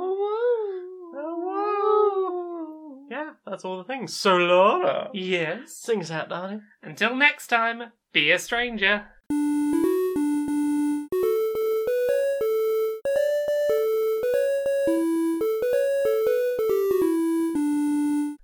Oh, woo. Yeah, that's all the things. So, Laura, Yes. sing us out, darling. Until next time, be a stranger.